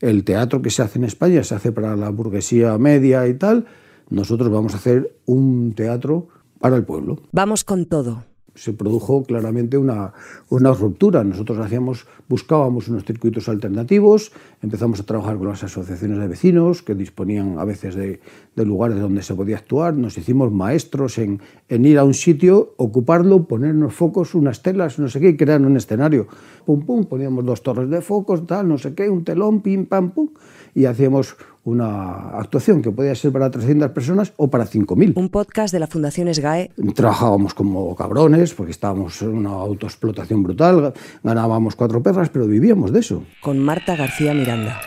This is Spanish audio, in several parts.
el teatro que se hace en España se hace para la burguesía media y tal, nosotros vamos a hacer un teatro para el pueblo. Vamos con todo se produjo claramente una, una, ruptura. Nosotros hacíamos, buscábamos unos circuitos alternativos, empezamos a trabajar con las asociaciones de vecinos que disponían a veces de, de lugares donde se podía actuar, nos hicimos maestros en, en, ir a un sitio, ocuparlo, ponernos focos, unas telas, no sé qué, y crear un escenario. Pum, pum, poníamos dos torres de focos, tal, no sé qué, un telón, pim, pam, pum, y hacíamos una actuación que podía ser para 300 personas o para 5.000. Un podcast de la Fundación SGAE. Trabajábamos como cabrones porque estábamos en una autoexplotación brutal, ganábamos cuatro perras, pero vivíamos de eso. Con Marta García Miranda.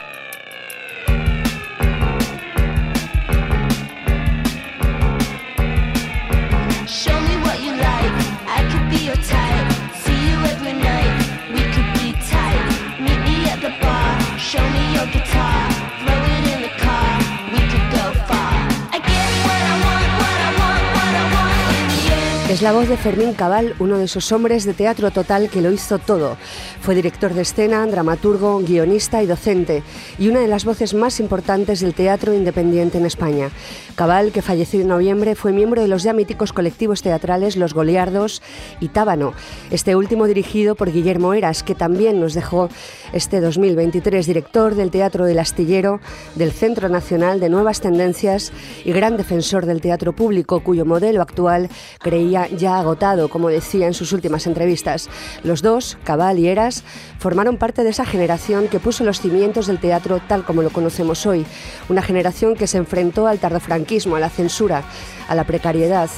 Es la voz de Fermín Cabal, uno de esos hombres de teatro total que lo hizo todo. Fue director de escena, dramaturgo, guionista y docente, y una de las voces más importantes del teatro independiente en España. Cabal, que falleció en noviembre, fue miembro de los ya míticos colectivos teatrales Los Goliardos y Tábano, este último dirigido por Guillermo Eras, que también nos dejó este 2023 director del Teatro del Astillero, del Centro Nacional de Nuevas Tendencias y gran defensor del teatro público, cuyo modelo actual creía ya agotado, como decía en sus últimas entrevistas. Los dos, Cabal y Eras, formaron parte de esa generación que puso los cimientos del teatro tal como lo conocemos hoy. Una generación que se enfrentó al tardofranquismo, a la censura, a la precariedad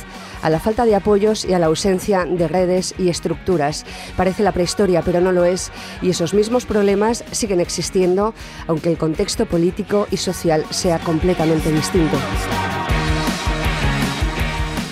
a la falta de apoyos y a la ausencia de redes y estructuras. Parece la prehistoria, pero no lo es, y esos mismos problemas siguen existiendo, aunque el contexto político y social sea completamente distinto.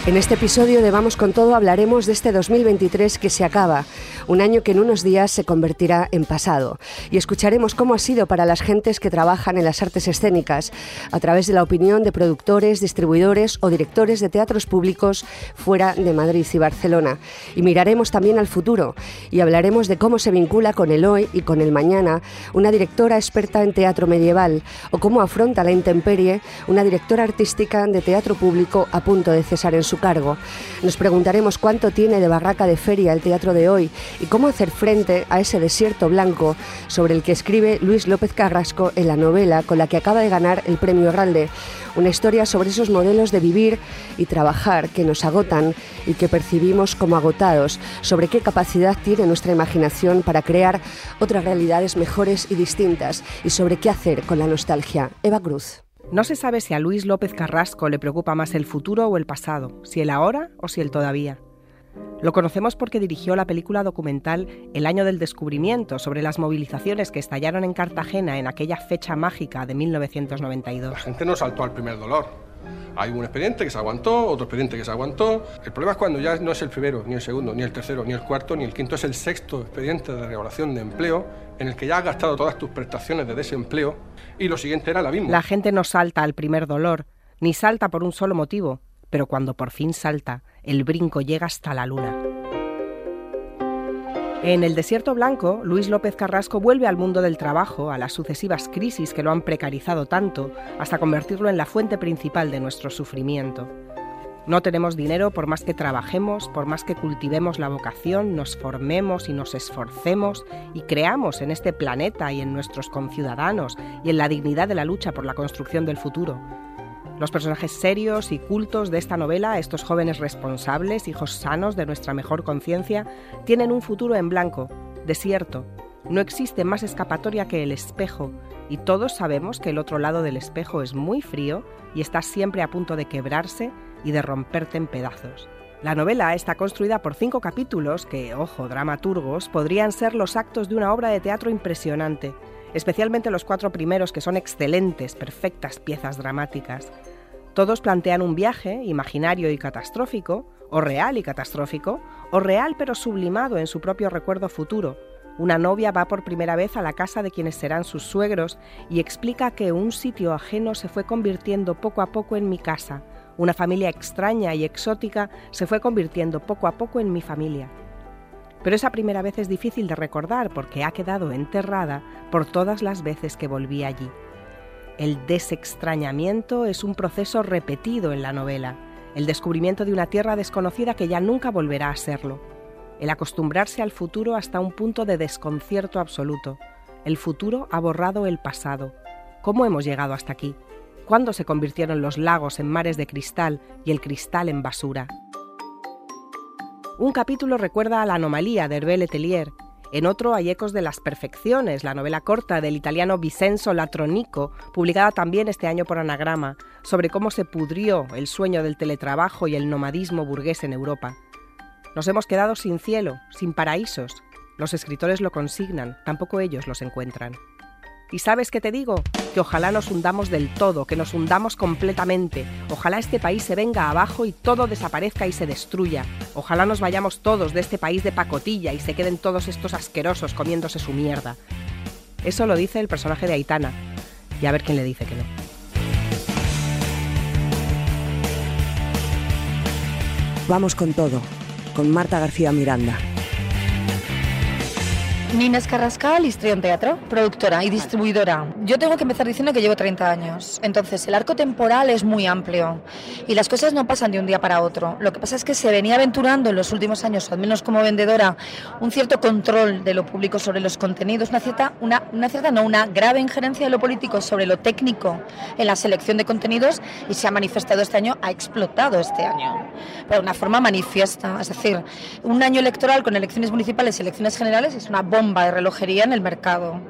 En este episodio de Vamos con Todo hablaremos de este 2023 que se acaba, un año que en unos días se convertirá en pasado, y escucharemos cómo ha sido para las gentes que trabajan en las artes escénicas, a través de la opinión de productores, distribuidores o directores de teatros públicos fuera de Madrid y Barcelona. Y miraremos también al futuro, y hablaremos de cómo se vincula con el hoy y con el mañana una directora experta en teatro medieval, o cómo afronta la intemperie una directora artística de teatro público a punto de cesar en su cargo. Nos preguntaremos cuánto tiene de barraca de feria el teatro de hoy y cómo hacer frente a ese desierto blanco sobre el que escribe Luis López Carrasco en la novela con la que acaba de ganar el premio Herralde. Una historia sobre esos modelos de vivir y trabajar que nos agotan y que percibimos como agotados, sobre qué capacidad tiene nuestra imaginación para crear otras realidades mejores y distintas y sobre qué hacer con la nostalgia. Eva Cruz. No se sabe si a Luis López Carrasco le preocupa más el futuro o el pasado, si el ahora o si el todavía. Lo conocemos porque dirigió la película documental El año del descubrimiento sobre las movilizaciones que estallaron en Cartagena en aquella fecha mágica de 1992. La gente no saltó al primer dolor. Hay un expediente que se aguantó, otro expediente que se aguantó. El problema es cuando ya no es el primero, ni el segundo, ni el tercero, ni el cuarto, ni el quinto, es el sexto expediente de regulación de empleo en el que ya has gastado todas tus prestaciones de desempleo y lo siguiente era la misma. La gente no salta al primer dolor, ni salta por un solo motivo, pero cuando por fin salta, el brinco llega hasta la luna. En el desierto blanco, Luis López Carrasco vuelve al mundo del trabajo, a las sucesivas crisis que lo han precarizado tanto, hasta convertirlo en la fuente principal de nuestro sufrimiento. No tenemos dinero por más que trabajemos, por más que cultivemos la vocación, nos formemos y nos esforcemos y creamos en este planeta y en nuestros conciudadanos y en la dignidad de la lucha por la construcción del futuro. Los personajes serios y cultos de esta novela, estos jóvenes responsables, hijos sanos de nuestra mejor conciencia, tienen un futuro en blanco, desierto. No existe más escapatoria que el espejo, y todos sabemos que el otro lado del espejo es muy frío y está siempre a punto de quebrarse y de romperte en pedazos. La novela está construida por cinco capítulos que, ojo, dramaturgos, podrían ser los actos de una obra de teatro impresionante, especialmente los cuatro primeros que son excelentes, perfectas piezas dramáticas. Todos plantean un viaje imaginario y catastrófico, o real y catastrófico, o real pero sublimado en su propio recuerdo futuro. Una novia va por primera vez a la casa de quienes serán sus suegros y explica que un sitio ajeno se fue convirtiendo poco a poco en mi casa, una familia extraña y exótica se fue convirtiendo poco a poco en mi familia. Pero esa primera vez es difícil de recordar porque ha quedado enterrada por todas las veces que volví allí. El desextrañamiento es un proceso repetido en la novela, el descubrimiento de una tierra desconocida que ya nunca volverá a serlo, el acostumbrarse al futuro hasta un punto de desconcierto absoluto. El futuro ha borrado el pasado. ¿Cómo hemos llegado hasta aquí? ¿Cuándo se convirtieron los lagos en mares de cristal y el cristal en basura? Un capítulo recuerda a la anomalía de Hervé Letelier. En otro hay ecos de Las Perfecciones, la novela corta del italiano Vincenzo Latronico, publicada también este año por Anagrama, sobre cómo se pudrió el sueño del teletrabajo y el nomadismo burgués en Europa. Nos hemos quedado sin cielo, sin paraísos. Los escritores lo consignan, tampoco ellos los encuentran. ¿Y sabes qué te digo? Que ojalá nos hundamos del todo, que nos hundamos completamente. Ojalá este país se venga abajo y todo desaparezca y se destruya. Ojalá nos vayamos todos de este país de pacotilla y se queden todos estos asquerosos comiéndose su mierda. Eso lo dice el personaje de Aitana. Y a ver quién le dice que no. Vamos con todo, con Marta García Miranda. Nina Carrascal, Histrión Teatro, productora y distribuidora. Yo tengo que empezar diciendo que llevo 30 años, entonces el arco temporal es muy amplio y las cosas no pasan de un día para otro. Lo que pasa es que se venía aventurando en los últimos años, al menos como vendedora, un cierto control de lo público sobre los contenidos, una cierta, una, una cierta, no, una grave injerencia de lo político sobre lo técnico en la selección de contenidos y se ha manifestado este año, ha explotado este año, de una forma manifiesta. Es decir, un año electoral con elecciones municipales y elecciones generales es una bomba de relojería en el mercado.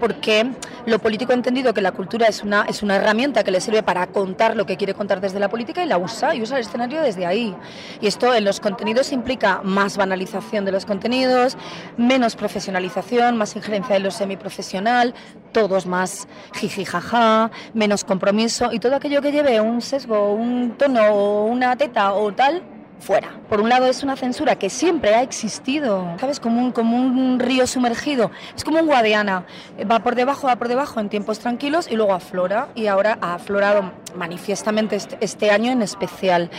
Porque lo político ha entendido que la cultura es una, es una herramienta que le sirve para contar lo que quiere contar desde la política y la usa y usa el escenario desde ahí. Y esto en los contenidos implica más banalización de los contenidos, menos profesionalización, más injerencia de lo semiprofesional, todos más jijijaja, menos compromiso y todo aquello que lleve un sesgo, un tono, una teta o tal, fuera. Por un lado es una censura que siempre ha existido, ¿sabes? Como un, como un río sumergido, es como un Guadiana, va por debajo, va por debajo en tiempos tranquilos y luego aflora y ahora ha aflorado manifiestamente este, este año en especial.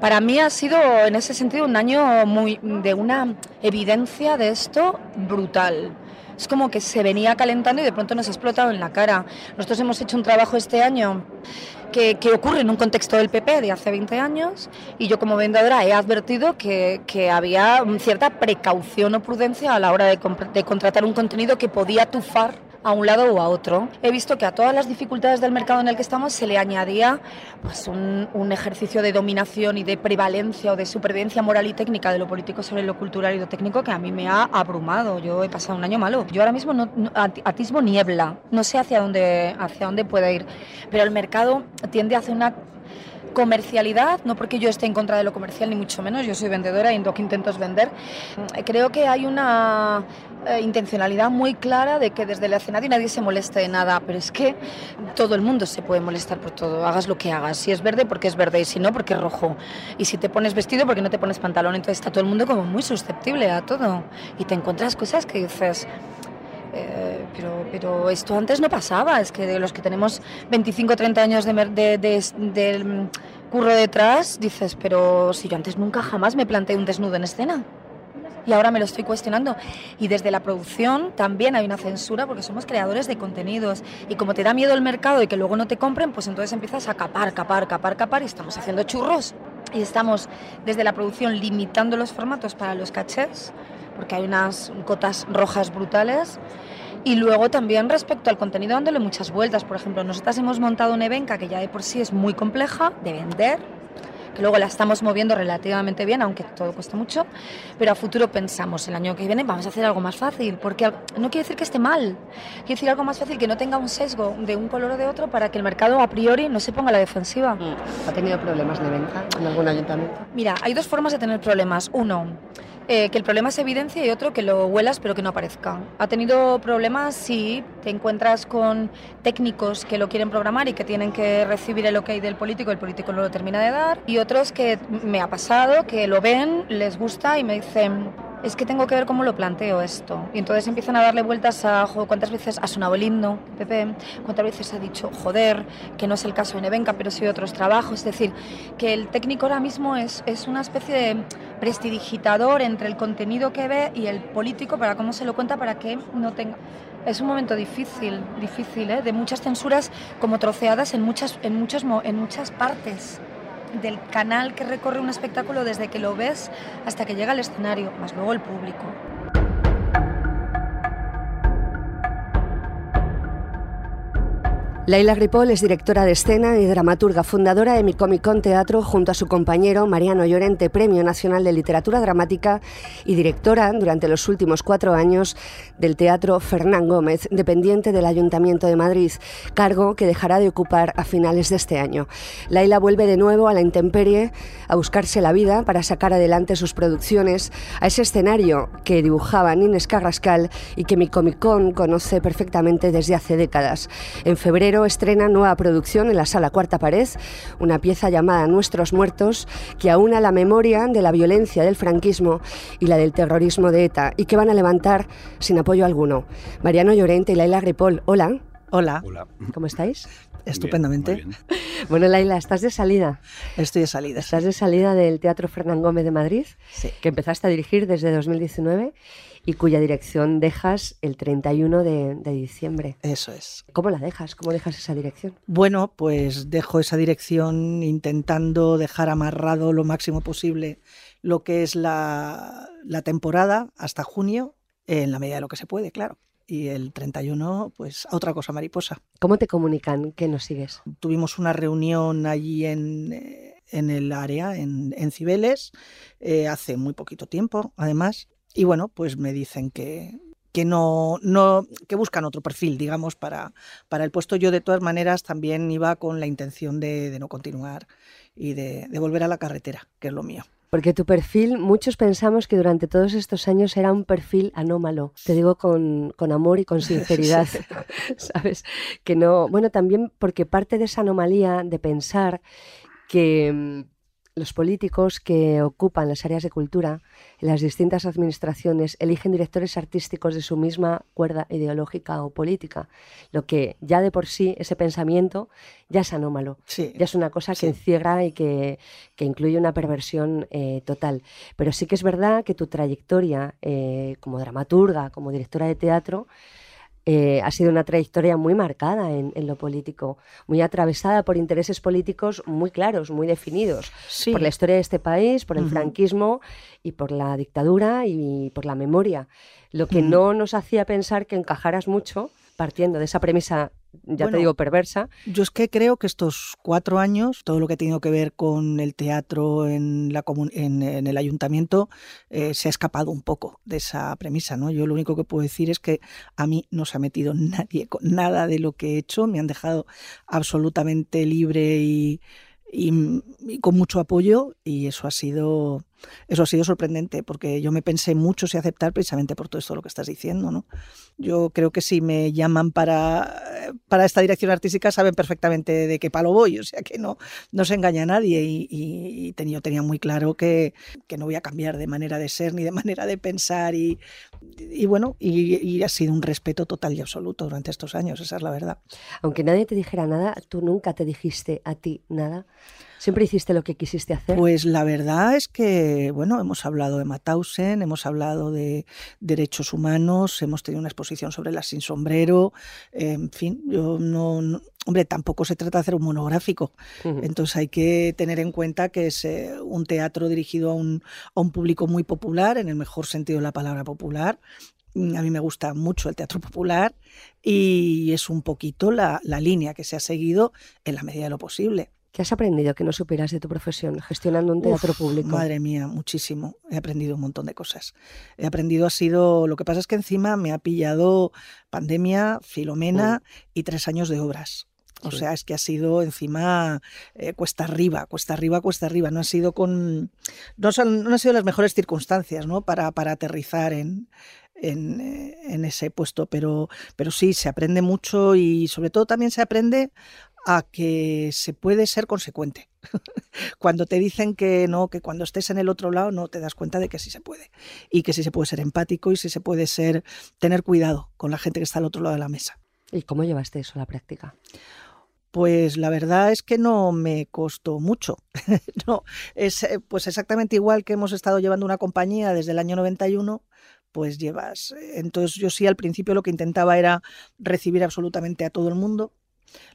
Para mí ha sido en ese sentido un año muy de una evidencia de esto brutal es como que se venía calentando y de pronto nos ha explotado en la cara. Nosotros hemos hecho un trabajo este año que, ocurre en un contexto del PP de hace 20 años y yo como vendedora he advertido que, había cierta precaución o prudencia a la hora de, de contratar un contenido que podía tufar a un lado o a otro. He visto que a todas las dificultades del mercado en el que estamos se le añadía pues, un, un, ejercicio de dominación y de prevalencia o de supervivencia moral y técnica de lo político sobre lo cultural y lo técnico que a mí me ha abrumado. Yo he pasado un año malo. Yo ahora mismo no, atismo niebla, no sé hacia dónde, hacia dónde puede ir, pero el mercado tiende hacia una comercialidad, no porque yo esté en contra de lo comercial, ni mucho menos, yo soy vendedora y lo que intento es vender. Creo que hay una eh, intencionalidad muy clara de que desde el escenario nadie se moleste de nada, pero es que todo el mundo se puede molestar por todo, hagas lo que hagas. Si es verde, porque es verde, y si no, porque es rojo. Y si te pones vestido, porque no te pones pantalón. Entonces está todo el mundo como muy susceptible a todo. Y te encuentras cosas que dices... Eh, pero, pero esto antes no pasaba, es que de los que tenemos 25 o 30 años de, de, curro detrás, dices, pero si yo antes nunca jamás me planteé un desnudo en escena y ahora me lo estoy cuestionando. Y desde la producción también hay una censura porque somos creadores de contenidos y como te da miedo el mercado y que luego no te compren, pues entonces empiezas a capar, capar, capar, capar y estamos haciendo churros. Y estamos desde la producción limitando los formatos para los cachés porque hay unas cotas rojas brutales. Y luego también respecto al contenido dándole muchas vueltas. Por ejemplo, nosotras hemos montado una evenca que ya de por sí es muy compleja de vender, que luego la estamos moviendo relativamente bien, aunque todo cuesta mucho, pero a futuro pensamos, el año que viene vamos a hacer algo más fácil, porque no quiere decir que esté mal, quiere decir algo más fácil que no tenga un sesgo de un color o de otro para que el mercado a priori no se ponga a la defensiva. ¿Ha tenido problemas de venta en algún ayuntamiento? Mira, hay dos formas de tener problemas. Uno, eh, que el problema se evidencia y otro que lo huelas pero que no aparezca. Ha tenido problemas si te encuentras con técnicos que lo quieren programar y que tienen que recibir el ok del político, el político no lo termina de dar, y otros que me ha pasado, que lo ven, les gusta y me dicen, es que tengo que ver cómo lo planteo esto. Y entonces empiezan a darle vueltas a cuántas veces ha sonado el himno, Pepe, cuántas veces ha dicho joder, que no es el caso de Nevenka, pero sí de otros trabajos. Es decir, que el técnico ahora mismo es, es una especie de prestidigitador entre el contenido que ve y el político para cómo se lo cuenta para que no tenga... Es un momento difícil, difícil, ¿eh? de muchas censuras como troceadas en muchas, en muchos, en muchas partes del canal que recorre un espectáculo desde que lo ves hasta que llega al escenario, más luego el público. Laila Ripoll es directora de escena y dramaturga fundadora de Mi Comic Con Teatro junto a su compañero Mariano Llorente, Premio Nacional de Literatura Dramática y directora durante los últimos cuatro años del Teatro Fernán Gómez, dependiente del Ayuntamiento de Madrid, cargo que dejará de ocupar a finales de este año. Laila vuelve de nuevo a la intemperie a buscarse la vida para sacar adelante sus producciones a ese escenario que dibujaba Nines Carrascal y que Mi Comic Con conoce perfectamente desde hace décadas. En febrero estrena nueva producción en la sala Cuarta Pared, una pieza llamada Nuestros Muertos, que aúna la memoria de la violencia del franquismo y la del terrorismo de ETA, y que van a levantar sin apoyo alguno. Mariano Llorente y Laila Ripoll, hola. Hola. ¿Cómo estáis? Estupendamente. Bueno, Laila, ¿estás de salida? Estoy de salida. Estás de salida del Teatro Fernán Gómez de Madrid, que empezaste a dirigir desde 2019 y cuya dirección dejas el 31 de, diciembre. Eso es. ¿Cómo la dejas? ¿Cómo dejas esa dirección? Bueno, pues dejo esa dirección intentando dejar amarrado lo máximo posible lo que es la, la temporada hasta junio, en la medida de lo que se puede, claro y el 31, pues a otra cosa mariposa. ¿Cómo te comunican que nos sigues? Tuvimos una reunión allí en, eh, en el área, en, en Cibeles, eh, hace muy poquito tiempo, además, y bueno, pues me dicen que, que no, no, que buscan otro perfil, digamos, para, para el puesto. Yo de todas maneras también iba con la intención de, de no continuar y de, de volver a la carretera, que es lo mío. Porque tu perfil, muchos pensamos que durante todos estos años era un perfil anómalo. Te digo con, con amor y con sinceridad, ¿sabes? Que no, bueno, también porque parte de esa anomalía de pensar que mm, los políticos que ocupan las áreas de cultura en las distintas administraciones eligen directores artísticos de su misma cuerda ideológica o política, lo que ya de por sí ese pensamiento ya es anómalo, ya es una cosa que encierra y que, incluye una perversión eh, total. Pero sí que es verdad que tu trayectoria eh, como dramaturga, como directora de teatro, eh, ha sido una trayectoria muy marcada en, lo político, muy atravesada por intereses políticos muy claros, muy definidos, por la historia de este país, por el franquismo y por la dictadura y por la memoria, lo que no nos hacía pensar que encajaras mucho partiendo de esa premisa ya te digo, perversa. Yo es que creo que estos cuatro años, todo lo que ha tenido que ver con el teatro en, la en, en el ayuntamiento, eh, se ha escapado un poco de esa premisa. ¿no? Yo lo único que puedo decir es que a mí no se ha metido nadie con nada de lo que he hecho, me han dejado absolutamente libre y y, con mucho apoyo y eso ha sido eso ha sido sorprendente porque yo me pensé mucho si aceptar precisamente por todo esto lo que estás diciendo no yo creo que si me llaman para, para esta dirección artística saben perfectamente de qué palo voy o sea que no no se engaña a nadie. Y, y, yo tenía muy claro que, que, no voy a cambiar de manera de ser ni de manera de pensar y, y bueno y, ha sido un respeto total y absoluto durante estos años esa es la verdad. Aunque nadie te dijera nada tú nunca te dijiste a ti nada ¿Siempre hiciste lo que quisiste hacer? Pues la verdad es que, bueno, hemos hablado de Mauthausen, hemos hablado de derechos humanos, hemos tenido una exposición sobre la sin sombrero, en fin, yo no, hombre, tampoco se trata de hacer un monográfico, entonces hay que tener en cuenta que es eh, un teatro dirigido a un, a un público muy popular, en el mejor sentido de la palabra popular, mm, a mí me gusta mucho el teatro popular y es un poquito la, la, línea que se ha seguido en la medida de lo posible. ¿Qué has aprendido que no superas de tu profesión gestionando un teatro público? Madre mía, muchísimo. He aprendido un montón de cosas. He aprendido, ha sido, lo que pasa es que encima me ha pillado pandemia, Filomena mm. y tres años de obras. O sea, es que ha sido encima eh, cuesta arriba, cuesta arriba, cuesta arriba. No ha sido con. No, son, no han sido las mejores circunstancias, ¿no? Para, para aterrizar en, en, eh, en, ese puesto. Pero, pero sí, se aprende mucho y sobre todo también se aprende a que se puede ser consecuente. cuando te dicen que no, que cuando estés en el otro lado no te das cuenta de que sí se puede y que sí se puede ser empático y sí se puede ser tener cuidado con la gente que está al otro lado de la mesa. ¿Y cómo llevaste eso a la práctica? Pues la verdad es que no me costó mucho. no, es eh, pues exactamente igual que hemos estado llevando una compañía desde el año 91, pues llevas. Eh, entonces yo sí al principio lo que intentaba era recibir absolutamente a todo el mundo.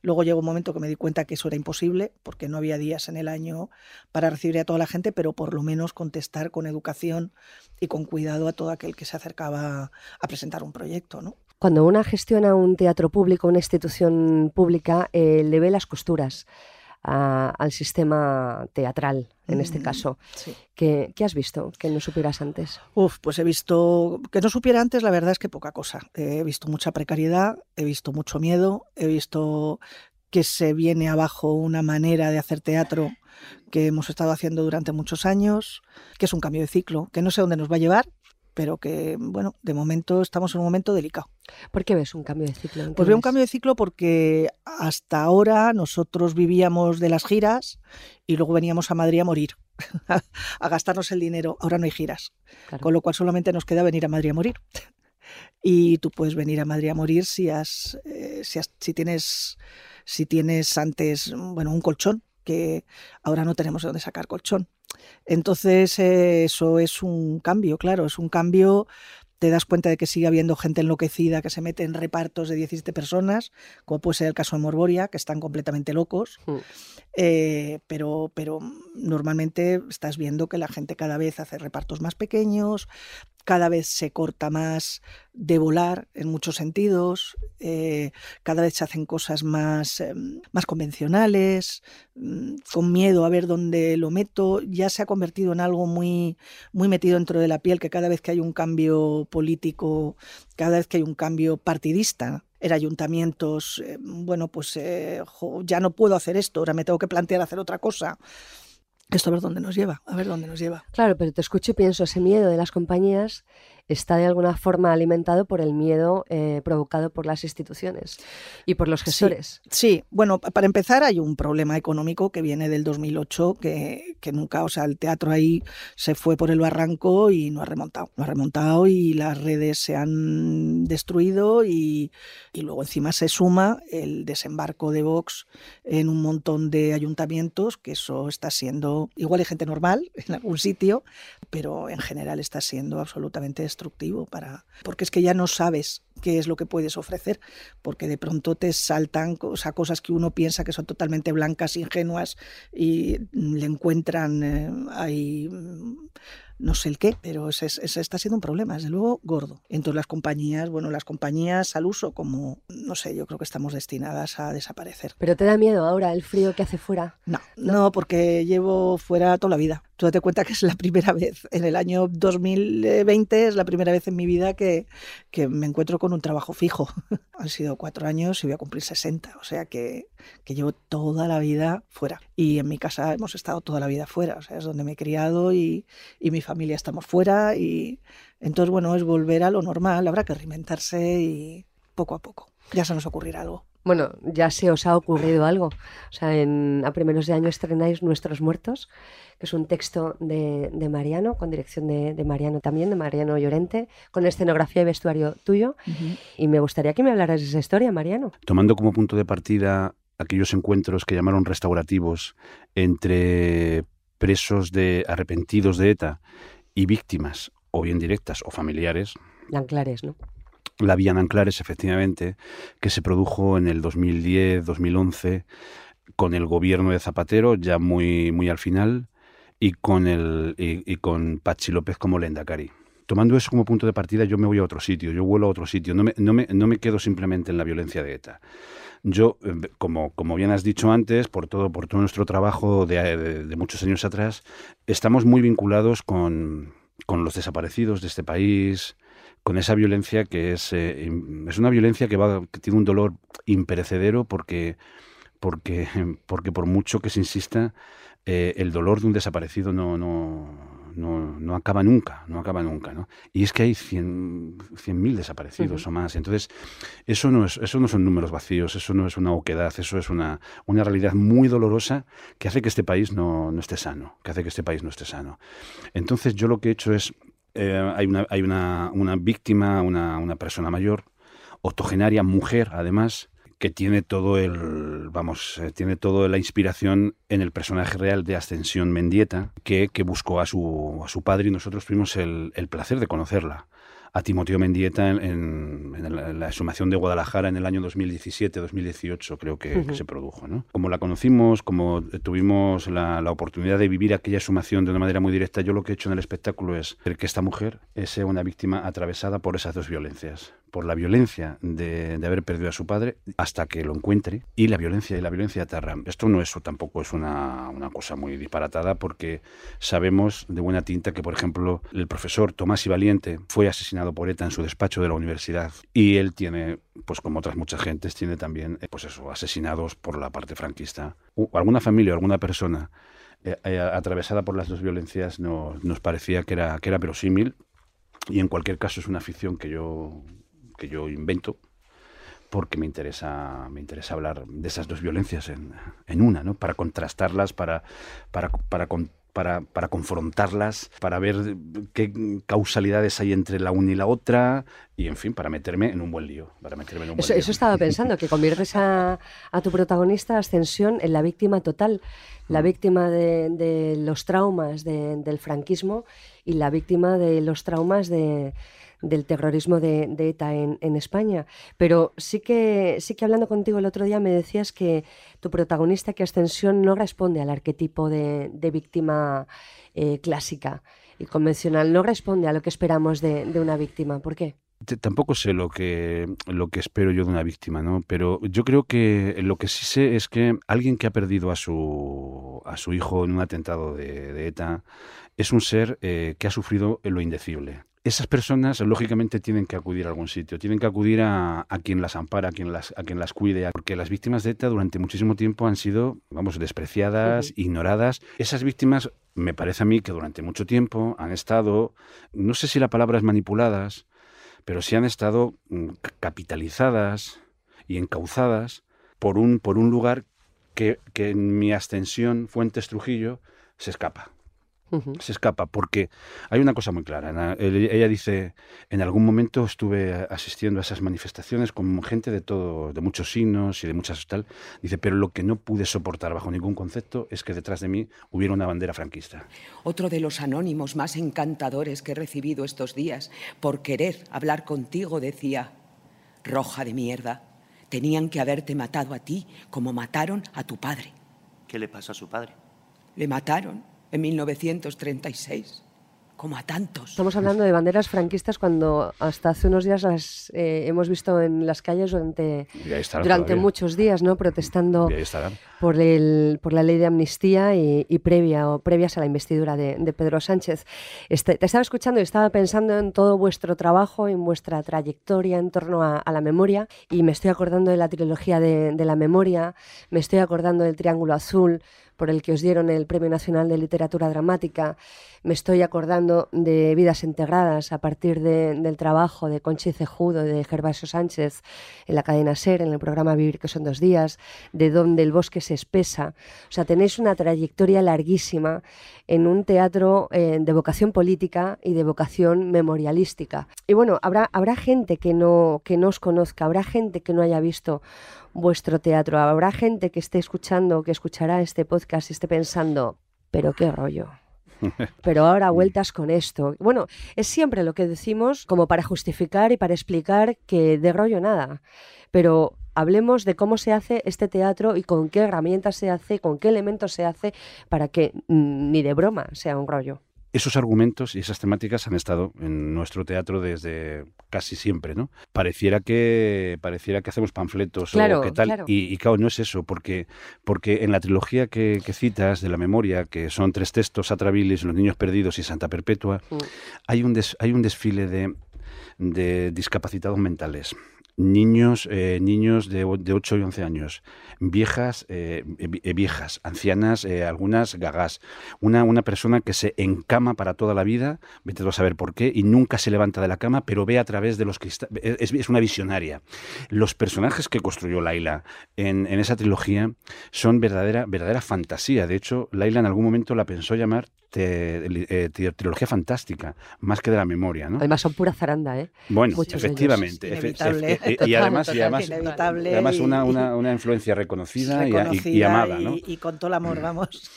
Luego llegó un momento que me di cuenta que eso era imposible, porque no había días en el año para recibir a toda la gente, pero por lo menos contestar con educación y con cuidado a todo aquel que se acercaba a presentar un proyecto, ¿no? Cuando una gestiona un teatro público, una institución pública, eh, le ve las costuras al sistema teatral, en este caso. ¿Qué, has visto que no supieras antes? Uf, pues he visto que no supiera antes, la verdad es que poca cosa. He visto mucha precariedad, he visto mucho miedo, he visto que se viene abajo una manera de hacer teatro que hemos estado haciendo durante muchos años, que es un cambio de ciclo, que no sé dónde nos va a llevar, pero que, bueno, de momento estamos en un momento delicado. ¿Por qué ves un cambio de ciclo? Pues veo un cambio de ciclo porque hasta ahora nosotros vivíamos de las giras y luego veníamos a Madrid a morir, a gastarnos el dinero. Ahora no hay giras, con lo cual solamente nos queda venir a Madrid a morir. Y tú puedes venir a Madrid a morir si, has, eh, si, si, tienes, si tienes antes bueno, un colchón, que ahora no tenemos de dónde sacar colchón. Entonces, eh, eso es un cambio, claro, es un cambio te das cuenta de que sigue habiendo gente enloquecida que se mete en repartos de 17 personas, como puede ser el caso de Morboria, que están completamente locos. Mm. Eh, pero, pero normalmente estás viendo que la gente cada vez hace repartos más pequeños, cada vez se corta más de volar en muchos sentidos, eh, cada vez se hacen cosas más, em, más convencionales, mm, con miedo a ver dónde lo meto, ya se ha convertido en algo muy, muy metido dentro de la piel, que cada vez que hay un cambio político, cada vez que hay un cambio partidista, en ayuntamientos, eh, bueno, pues eh, ya no puedo hacer esto, ahora me tengo que plantear hacer otra cosa esto a ver dónde nos lleva, a ver dónde nos lleva. Claro, pero te escucho y pienso, ese miedo de las compañías está de alguna forma alimentado por el miedo eh, provocado por las instituciones y por los gestores. Sí, bueno, para empezar hay un problema económico que viene del 2008 que, que, nunca, o sea, el teatro ahí se fue por el barranco y no ha remontado. No ha remontado y las redes se han destruido y, y luego encima se suma el desembarco de Vox en un montón de ayuntamientos, que eso está siendo, igual hay gente normal en algún sitio, pero en general está siendo absolutamente destructivo para porque es que ya no sabes qué es lo que puedes ofrecer, porque de pronto te saltan cosas que uno piensa que son totalmente blancas, ingenuas y le encuentran eh, ahí no sé el qué, pero ese, está siendo un problema, desde luego gordo. Entonces las compañías, bueno, las compañías al uso como, no sé, yo creo que estamos destinadas a desaparecer. ¿Pero te da miedo ahora el frío que hace fuera? No, no, porque llevo fuera toda la vida. Tú date cuenta que es la primera vez, en el año 2020 es la primera vez en mi vida que, que me encuentro con un trabajo fijo. Han sido cuatro años y voy a cumplir 60, o sea que, que llevo toda la vida fuera. Y en mi casa hemos estado toda la vida fuera, o sea, es donde me he criado y, y mi familia estamos fuera y entonces, bueno, es volver a lo normal, habrá que reinventarse y poco a poco. Ya se nos ocurrirá algo. Bueno, ya se os ha ocurrido algo. O sea, en, a primeros de año estrenáis Nuestros Muertos, que es un texto de, Mariano, con dirección de, Mariano también, de Mariano Llorente, con escenografía y vestuario tuyo. Y me gustaría que me hablaras de esa historia, Mariano. Tomando como punto de partida aquellos encuentros que llamaron restaurativos entre presos de arrepentidos de ETA y víctimas, o bien directas o familiares. Anclares, ¿no? La vía Anclares, efectivamente, que se produjo en el 2010-2011 con el gobierno de Zapatero, ya muy, muy al final, y con, el, y, con Pachi López como Lendakari. Tomando eso como punto de partida, yo me voy a otro sitio, yo vuelo a otro sitio, no me, no me, no me quedo simplemente en la violencia de ETA. Yo, eh, como, como bien has dicho antes, por todo, por todo nuestro trabajo de, de, muchos años atrás, estamos muy vinculados con, con los desaparecidos de este país, con esa violencia que es, eh, es una violencia que, va, que tiene un dolor imperecedero porque, porque, porque por mucho que se insista, eh, el dolor de un desaparecido no, no, no, no acaba nunca, no acaba nunca, ¿no? Y es que hay 100.000 mil desaparecidos o más. Entonces, eso no, es, eso no son números vacíos, eso no es una oquedad, eso es una, una realidad muy dolorosa que hace que este país no, no esté sano, que hace que este país no esté sano. Entonces, yo lo que he hecho es, eh, hay, una, hay una, una víctima, una, una persona mayor, octogenaria, mujer, además, que tiene todo el, vamos, eh, tiene toda la inspiración en el personaje real de Ascensión Mendieta, que, que buscó a su, a su padre y nosotros tuvimos el, el placer de conocerla a Timoteo Mendieta en, la, exhumación de Guadalajara en el año 2017-2018, creo que, se produjo. ¿no? Como la conocimos, como tuvimos la, la, oportunidad de vivir aquella exhumación de una manera muy directa, yo lo que he hecho en el espectáculo es que esta mujer es una víctima atravesada por esas dos violencias por la violencia de, haber perdido a su padre hasta que lo encuentre y la violencia y la violencia aterra. Esto no es tampoco es una, cosa muy disparatada porque sabemos de buena tinta que, por ejemplo, el profesor Tomás y Valiente fue asesinado por ETA en su despacho de la universidad y él tiene, pues como otras muchas gentes, tiene también, eh, pues eso, asesinados por la parte franquista. alguna familia o alguna persona eh, eh, atravesada por las dos violencias nos parecía que era, que era verosímil y en cualquier caso es una ficción que yo que yo invento porque me interesa, me interesa hablar de esas dos violencias en, en una, ¿no? para contrastarlas, para, para, para, para, para, confrontarlas, para ver qué causalidades hay entre la una y la otra, y en fin, para meterme en un buen lío. Para meterme en un buen eso, lío. eso, estaba pensando, que conviertes a, a, tu protagonista Ascensión en la víctima total, la mm. víctima de, de los traumas de, del franquismo y la víctima de los traumas de del terrorismo de, ETA en, España. Pero sí que, sí que hablando contigo el otro día me decías que tu protagonista, que Ascensión, no responde al arquetipo de, víctima eh, clásica y convencional, no responde a lo que esperamos de, una víctima. ¿Por qué? Tampoco sé lo que, lo que espero yo de una víctima, ¿no? Pero yo creo que lo que sí sé es que alguien que ha perdido a su, a su hijo en un atentado de, ETA es un ser eh, que ha sufrido lo indecible esas personas lógicamente tienen que acudir a algún sitio, tienen que acudir a, quien las ampara, a quien las, a quien las cuide, porque las víctimas de ETA durante muchísimo tiempo han sido, vamos, despreciadas, ignoradas. Esas víctimas, me parece a mí que durante mucho tiempo han estado, no sé si la palabra es manipuladas, pero sí han estado mm, capitalizadas y encauzadas por un, por un lugar que, que en mi ascensión, Fuentes Trujillo, se escapa se escapa, porque hay una cosa muy clara. Ella dice, en algún momento estuve asistiendo a esas manifestaciones con gente de todo, de muchos signos y de muchas tal. Dice, pero lo que no pude soportar bajo ningún concepto es que detrás de mí hubiera una bandera franquista. Otro de los anónimos más encantadores que he recibido estos días, por querer hablar contigo, decía, roja de mierda, tenían que haberte matado a ti como mataron a tu padre. ¿Qué le pasó a su padre? Le mataron en 1936 como a tantos. Estamos hablando de banderas franquistas cuando hasta hace unos días las eh, hemos visto en las calles durante, durante muchos días, ¿no? Protestando por, el, por la ley de amnistía y, previa o previas a la investidura de, Pedro Sánchez. Este, te estaba escuchando y estaba pensando en todo vuestro trabajo, en vuestra trayectoria en torno a, la memoria y me estoy acordando de la trilogía de, de la memoria, me estoy acordando del Triángulo Azul, por el que os dieron el Premio Nacional de Literatura Dramática. Me estoy acordando de Vidas Integradas a partir del trabajo de Conchi Cejudo, de Gervasio Sánchez en la cadena SER, en el programa Vivir que son dos días, de Donde el bosque se espesa. O sea, tenéis una trayectoria larguísima en un teatro eh, de vocación política y de vocación memorialística. Y bueno, habrá, habrá gente que no, que no os conozca, habrá gente que no haya visto vuestro teatro. Habrá gente que esté escuchando, que escuchará este podcast y esté pensando, pero qué rollo. Pero ahora vueltas con esto. Bueno, es siempre lo que decimos como para justificar y para explicar que de rollo nada. Pero hablemos de cómo se hace este teatro y con qué herramientas se hace, con qué elementos se hace para que mm, ni de broma sea un rollo esos argumentos y esas temáticas han estado en nuestro teatro desde casi siempre, ¿no? Pareciera que pareciera que hacemos panfletos o qué tal Y, claro no es eso, porque porque en la trilogía que, citas de la memoria, que son tres textos, Atrabilis, Los niños perdidos y Santa Perpetua, mm. hay un hay un desfile de, de discapacitados mentales niños, eh, niños de, de 8 y 11 años, viejas, eh, eh, viejas, ancianas, algunas gagas, una, una persona que se encama para toda la vida, vete a saber por qué, y nunca se levanta de la cama, pero ve a través de los cristales, es, una visionaria. Los personajes que construyó Laila en, en esa trilogía son verdadera, verdadera fantasía. De hecho, Laila en algún momento la pensó llamar eh, trilogía fantástica, más que de la memoria. ¿no? Además son pura zaranda, ¿eh? Bueno, efectivamente. y además, y además, una, una, una, influencia reconocida, y, amada. ¿no? Y, con todo el amor, vamos.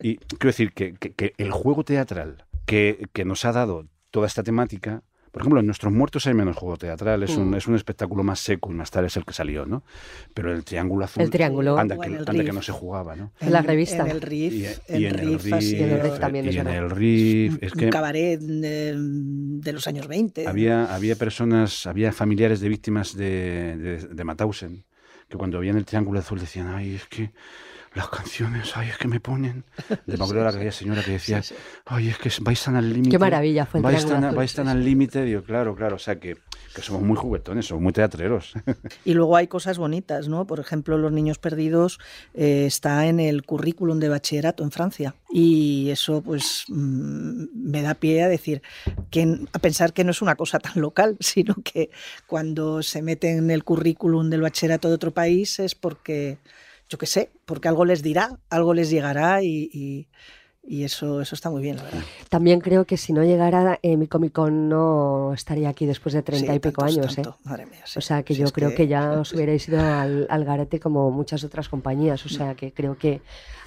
Y quiero decir que, que, el juego teatral que, que nos ha dado toda esta temática por ejemplo, en Nuestros Muertos hay menos juego teatral, es, un, mm. es un espectáculo más seco y más tal es el que salió, ¿no? Pero el Triángulo Azul... El Triángulo. Anda, que, anda que no se jugaba, ¿no? En la revista. En el Riff. Y, en, el Riff, también. Y en el Riff. Es que un cabaret de, de, los años 20. Había, había personas, había familiares de víctimas de, de, de Mauthausen que cuando veían el Triángulo Azul decían, ay, es que las canciones, ay, es que me ponen. De me acuerdo aquella señora que decía, ay, es que vais tan al límite. Qué maravilla fue vais tan, vais tan al límite, digo, claro, claro, o sea que, que, somos muy juguetones, somos muy teatreros. Y luego hay cosas bonitas, ¿no? Por ejemplo, Los Niños Perdidos eh, está en el currículum de bachillerato en Francia. Y eso, pues, mm, me da pie a decir, que, a pensar que no es una cosa tan local, sino que cuando se mete en el currículum del bachillerato de otro país es porque yo qué sé, porque algo les dirá, algo les llegará y, y eso, eso está muy bien, la verdad. También creo que si no llegara, eh, mi Comic Con no estaría aquí después de treinta y pico años. ¿eh? o sea, que yo creo que, ya os hubierais ido al, al, garete como muchas otras compañías. O sea, que creo que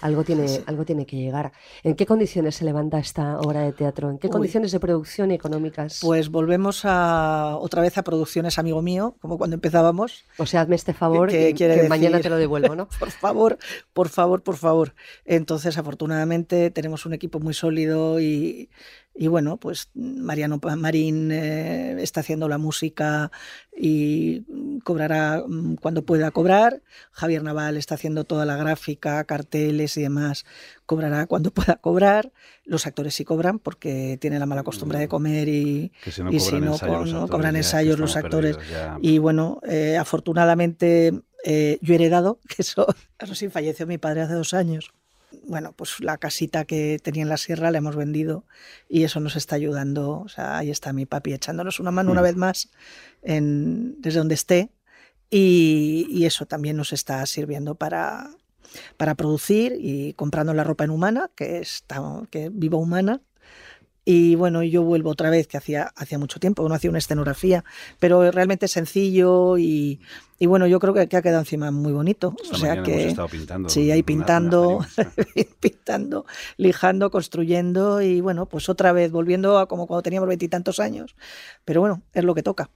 algo tiene, algo tiene que llegar. ¿En qué condiciones se levanta esta obra de teatro? ¿En qué condiciones de producción y económicas? Pues volvemos a, otra vez a producciones Amigo Mío, como cuando empezábamos. O sea, hazme este favor que, que mañana te lo devuelvo, ¿no? por favor, por favor, por favor. Entonces, afortunadamente, tenemos un equipo muy sólido y, y bueno, pues Mariano Marín eh, está haciendo la música y cobrará mm, cuando pueda cobrar. Javier Naval está haciendo toda la gráfica, carteles y demás. Cobrará cuando pueda cobrar. Los actores sí cobran porque tienen la mala costumbre de comer y si no, cobran, no, cobran ensayos los actores. Y bueno, eh, afortunadamente eh, yo he heredado, que eso, eso sí falleció mi padre hace dos años bueno, pues la casita que tenía en la sierra la hemos vendido y eso nos está ayudando. O sea, ahí está mi papi echándonos una mano una mm. vez más en, desde donde esté y, eso también nos está sirviendo para, para producir y comprando la ropa en humana, que, está, que viva humana y bueno, yo vuelvo otra vez, que hacía, hacía mucho tiempo no hacía una escenografía, pero realmente sencillo y, y bueno, yo creo que, ha quedado encima muy bonito. o sea que hemos estado pintando. Sí, ahí pintando, pintando, lijando, construyendo y bueno, pues otra vez volviendo a como cuando teníamos veintitantos años. Pero bueno, es lo que toca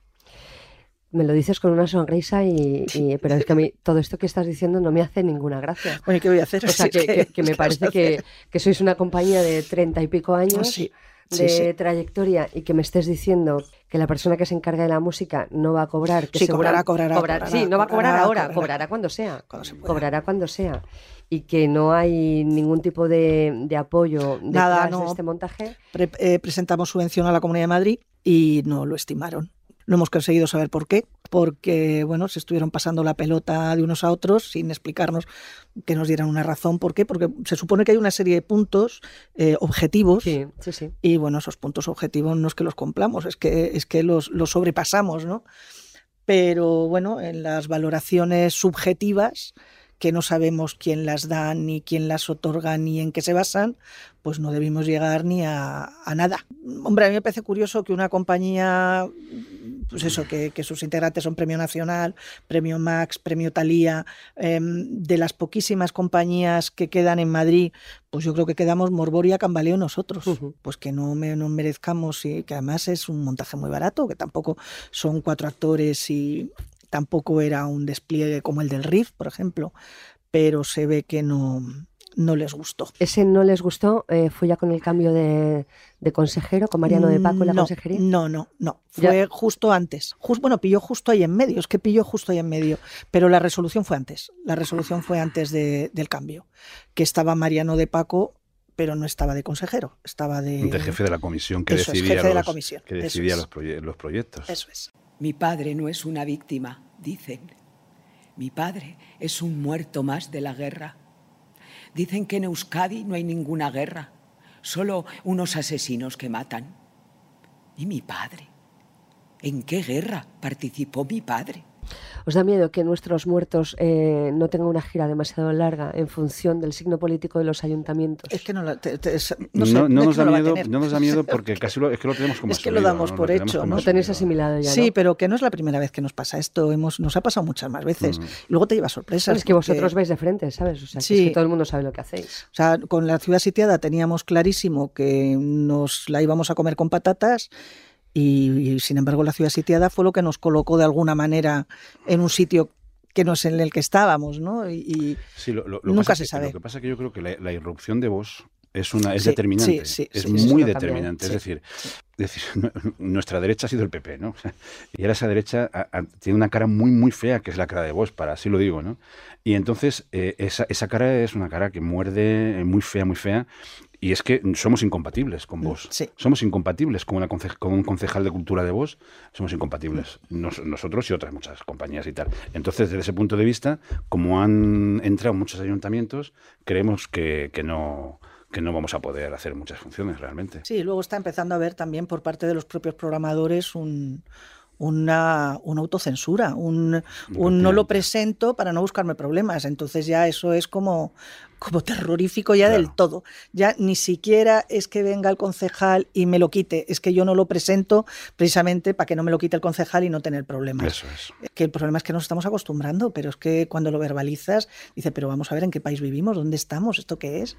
me lo dices con una sonrisa, y, pero es que a mí todo esto que estás diciendo no me hace ninguna gracia. Bueno, ¿qué voy a hacer? O sea, que, me parece que, que, sois una compañía de treinta y pico años. Sí de trayectoria y que me estés diciendo que la persona que se encarga de la música no va a cobrar, que sí, cobrará, cobrará, sí, no va a cobrar ahora, cobrará, cuando sea, cobrará cuando sea, y que no hay ningún tipo de, apoyo Nada, de este montaje. Eh, presentamos subvención a la Comunidad de Madrid y no lo estimaron. No hemos conseguido saber por qué, porque bueno, se estuvieron pasando la pelota de unos a otros sin explicarnos que nos dieran una razón. ¿Por qué? Porque se supone que hay una serie de puntos eh, objetivos sí, sí, sí. y bueno, esos puntos objetivos no es que los cumplamos, es que, es que los, los sobrepasamos, ¿no? Pero bueno, en las valoraciones subjetivas que no sabemos quién las da, ni quién las otorga, ni en qué se basan, pues no debimos llegar ni a, nada. Hombre, a mí me parece curioso que una compañía, pues eso, que, sus integrantes son Premio Nacional, Premio Max, Premio Talía, em, de las poquísimas compañías que quedan en Madrid, pues yo creo que quedamos Morboria Cambaleo nosotros, pues que no, me, no merezcamos y que además es un montaje muy barato, que tampoco son cuatro actores y Tampoco era un despliegue como el del Riff, por ejemplo, pero se ve que no, no les gustó. ¿Ese no les gustó eh, fue ya con el cambio de, consejero, con Mariano de Paco en la consejería? No, no, no. Fue justo antes. bueno, pilló justo ahí en medio, es que pilló justo ahí en medio. Pero la resolución fue antes. La resolución fue antes del cambio. Que estaba Mariano de Paco pero no estaba de consejero, estaba de... De jefe de la comisión que decidía, los, Que decidía los, los proyectos. Eso es. Mi padre no es una víctima, dicen. Mi padre es un muerto más de la guerra. Dicen que en Euskadi no hay ninguna guerra, solo unos asesinos que matan. ¿Y mi padre? ¿En qué guerra participó mi padre? ¿Os da miedo que nuestros muertos eh, no tengan una gira demasiado larga en función del signo político de los ayuntamientos? Es que no, la, te, te, no, sé, no, no nos da miedo, no nos da miedo porque casi lo, es que lo tenemos como Es que lo damos por hecho. ¿no? Lo tenéis asimilado ya, Sí, pero que no es la primera vez que nos pasa esto. Hemos, nos ha pasado muchas más veces. Mm. Luego te lleva sorpresas. es que porque... vosotros veis de frente, ¿sabes? O sea, sí. es que todo el mundo sabe lo que hacéis. O sea, con la ciudad sitiada teníamos clarísimo que nos la íbamos a comer con patatas y, y, sin embargo la ciudad sitiada fue lo que nos colocó de alguna manera en un sitio que no es en el que estábamos, ¿no? Y, sí, lo, lo, nunca se que, sabe. Lo que pasa es que yo creo que la, la irrupción de voz es una es sí, determinante, sí, sí, es muy determinante. Es decir, decir, nuestra derecha ha sido el PP, ¿no? Y ahora esa derecha a, a, tiene una cara muy, muy fea, que es la cara de vos, para así lo digo, ¿no? Y entonces eh, esa, esa cara es una cara que muerde, muy fea, muy fea, y es que somos incompatibles con vos. Sí. Somos incompatibles con, una conce con un concejal de cultura de vos. Somos incompatibles. Nos nosotros y otras muchas compañías y tal. Entonces, desde ese punto de vista, como han entrado muchos ayuntamientos, creemos que, que no que no vamos a poder hacer muchas funciones realmente. Sí, luego está empezando a haber también por parte de los propios programadores un, una, una, autocensura, un, un, no lo presento para no buscarme problemas. Entonces ya eso es como, como terrorífico ya claro. del todo. Ya ni siquiera es que venga el concejal y me lo quite, es que yo no lo presento precisamente para que no me lo quite el concejal y no tener problemas. Eso es. Que el problema es que nos estamos acostumbrando, pero es que cuando lo verbalizas, dice, pero vamos a ver en qué país vivimos, dónde estamos, esto qué es.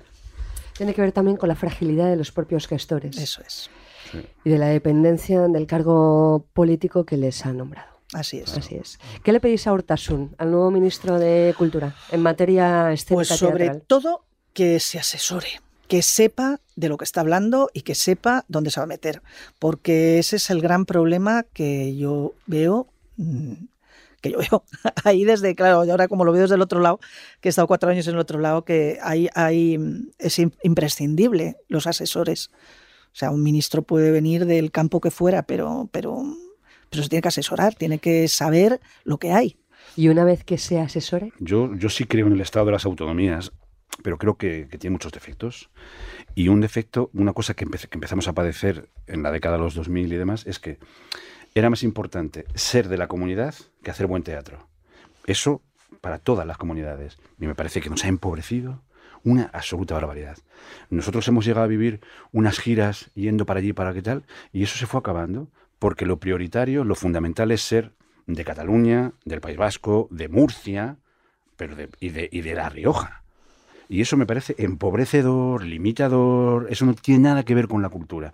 Tiene que ver también con la fragilidad de los propios gestores. Eso es. Sí. Y de la dependencia del cargo político que les ha nombrado. Así es. Así es. ¿Qué le pedís a Urtasun, al nuevo ministro de Cultura, en materia escénica Pues sobre teatral? todo que se asesore, que sepa de lo que está hablando y que sepa dónde se va a meter. Porque ese es el gran problema que yo veo mm, que yo veo ahí desde, claro, y ahora como lo veo desde el otro lado, que he estado cuatro años en el otro lado, que hay, hay, es imprescindible los asesores. O sea, un ministro puede venir del campo que fuera, pero, pero, pero se tiene que asesorar, tiene que saber lo que hay. ¿Y una vez que se asesore? Yo, yo sí creo en el Estado de las autonomías, pero creo que, que tiene muchos defectos. Y un defecto, una cosa que, empe que empezamos a padecer en la década de los 2000 y demás, es que era más importante ser de la comunidad que hacer buen teatro. Eso para todas las comunidades. Y me parece que nos ha empobrecido una absoluta barbaridad. Nosotros hemos llegado a vivir unas giras yendo para allí, para qué tal, y eso se fue acabando, porque lo prioritario, lo fundamental es ser de Cataluña, del País Vasco, de Murcia, pero de, y, de, y de La Rioja. Y eso me parece empobrecedor, limitador, eso no tiene nada que ver con la cultura.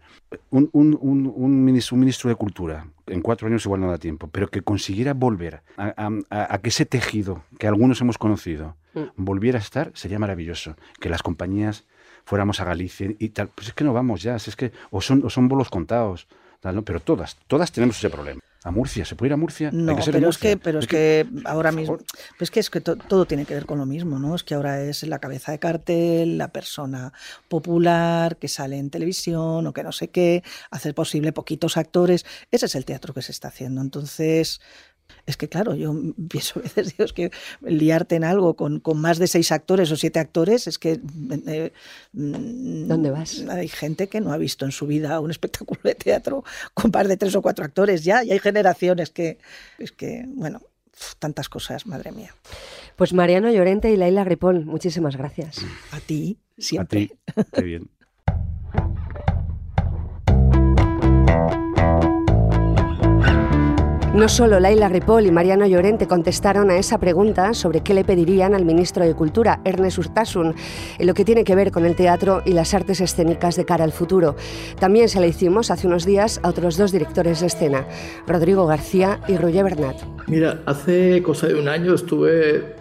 Un, un, un, un, ministro, un ministro, de Cultura, en cuatro años igual no da tiempo, pero que consiguiera volver a, a, a que ese tejido que algunos hemos conocido mm. volviera a estar, sería maravilloso. Que las compañías fuéramos a Galicia y tal. Pues es que no vamos ya, es que o son, o son bolos contados, tal, ¿no? pero todas, todas tenemos ese problema a Murcia. ¿Se puede ir a Murcia? No, Hay que ser pero, Murcia. Es que, pero es, es que, que, ahora mismo. Es que es que to, todo tiene que ver con lo mismo, ¿no? Es que ahora es la cabeza de cartel, la persona popular que sale en televisión o que no sé qué, hacer posible poquitos actores. Ese es el teatro que se está haciendo. Entonces. Es que, claro, yo pienso a veces, Dios, que liarte en algo con, con, más de seis actores o siete actores, es que... Eh, ¿Dónde vas? Hay gente que no ha visto en su vida un espectáculo de teatro con más de tres o cuatro actores ya, y hay generaciones que... Es que, bueno, tantas cosas, madre mía. Pues Mariano Llorente y Laila Ripoll, muchísimas gracias. A ti, siempre. A ti, qué bien. No solo Laila Ripoll y Mariano Llorente contestaron a esa pregunta sobre qué le pedirían al ministro de Cultura, Ernest Urtasun, en lo que tiene que ver con el teatro y las artes escénicas de cara al futuro. También se la hicimos hace unos días a otros dos directores de escena, Rodrigo García y Roger Bernat. Mira, hace cosa de un año estuve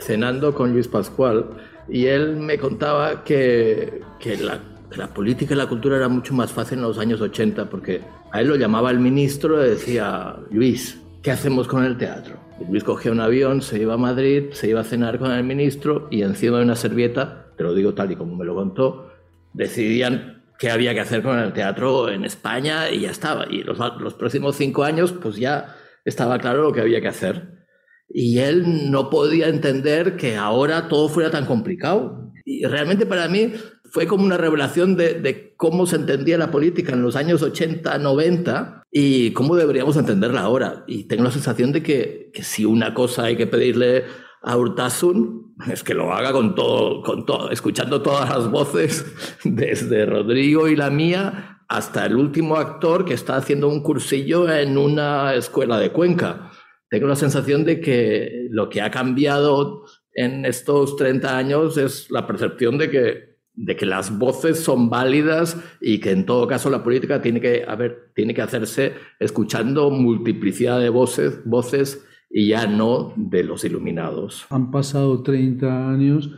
cenando con Luis Pascual y él me contaba que, que la la política y la cultura era mucho más fácil en los años 80 porque a él lo llamaba el ministro y decía, Luis, ¿qué hacemos con el teatro? Luis cogía un avión, se iba a Madrid, se iba a cenar con el ministro y encima de una servieta, te lo digo tal y como me lo contó, decidían qué había que hacer con el teatro en España y ya estaba. Y los, los próximos cinco años, pues ya estaba claro lo que había que hacer. Y él no podía entender que ahora todo fuera tan complicado. Y realmente para mí fue como una revelación de, cómo se entendía la política en los años 80, 90 y cómo deberíamos entenderla ahora. Y tengo la sensación de que, que si una cosa hay que pedirle a Urtasun es que lo haga con todo, con todo, escuchando todas las voces, desde Rodrigo y la mía hasta el último actor que está haciendo un cursillo en una escuela de Cuenca. Tengo la sensación de que lo que ha cambiado en estos 30 años es la percepción de que, de que las voces son válidas y que en todo caso la política tiene que, haber, tiene que hacerse escuchando multiplicidad de voces, voces y ya no de los iluminados. Han pasado 30 años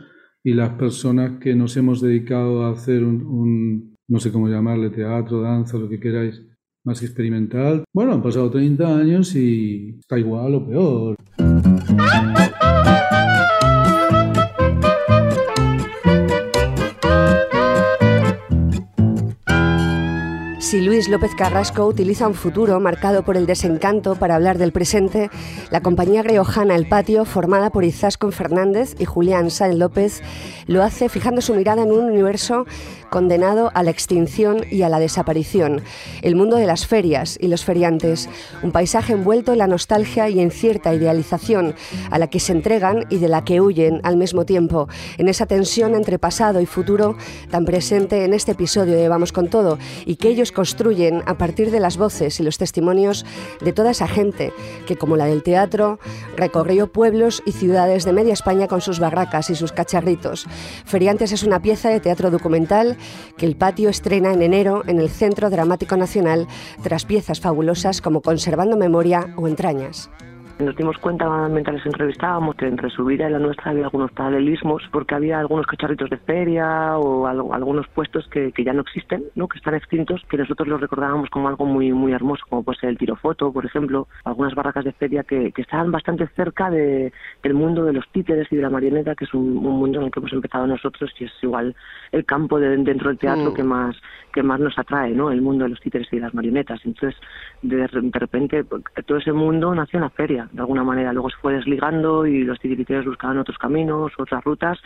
y las personas que nos hemos dedicado a hacer un no sé cómo llamarle, teatro, danza, lo que queráis, más experimental. Bueno, han pasado 30 años y está igual o peor. Si Luis López Carrasco utiliza un futuro marcado por el desencanto para hablar del presente, la compañía greojana El Patio, formada por Izaskun Fernández y Julián Sáenz López, lo hace fijando su mirada en un universo condenado a la extinción y a la desaparición, el mundo de las ferias y los feriantes, un paisaje envuelto en la nostalgia y en cierta idealización, a la que se entregan y de la que huyen al mismo tiempo, en esa tensión entre pasado y futuro tan presente en este episodio de Vamos con Todo y que ellos construyen a partir de las voces y los testimonios de toda esa gente que, como la del teatro, recorrió pueblos y ciudades de media España con sus barracas y sus cacharritos. Feriantes es una pieza de teatro documental que el patio estrena en enero en el Centro Dramático Nacional tras piezas fabulosas como Conservando Memoria o Entrañas. Nos dimos cuenta mientras les entrevistábamos que entre su vida y la nuestra había algunos paralelismos porque había algunos cacharritos de feria o algunos puestos que, que, ya no existen, ¿no? que están extintos, que nosotros los recordábamos como algo muy muy hermoso, como puede ser el tirofoto, por ejemplo, algunas barracas de feria que, que estaban bastante cerca de, del mundo de los títeres y de la marioneta, que es un, mundo en el que hemos empezado nosotros y es igual el campo de, dentro del teatro mm. que más que más nos atrae, ¿no? el mundo de los títeres y de las marionetas. Entonces, de, de repente, todo ese mundo nació en la feria de alguna manera. Luego se fue desligando y los titiriteros buscaban otros caminos, otras rutas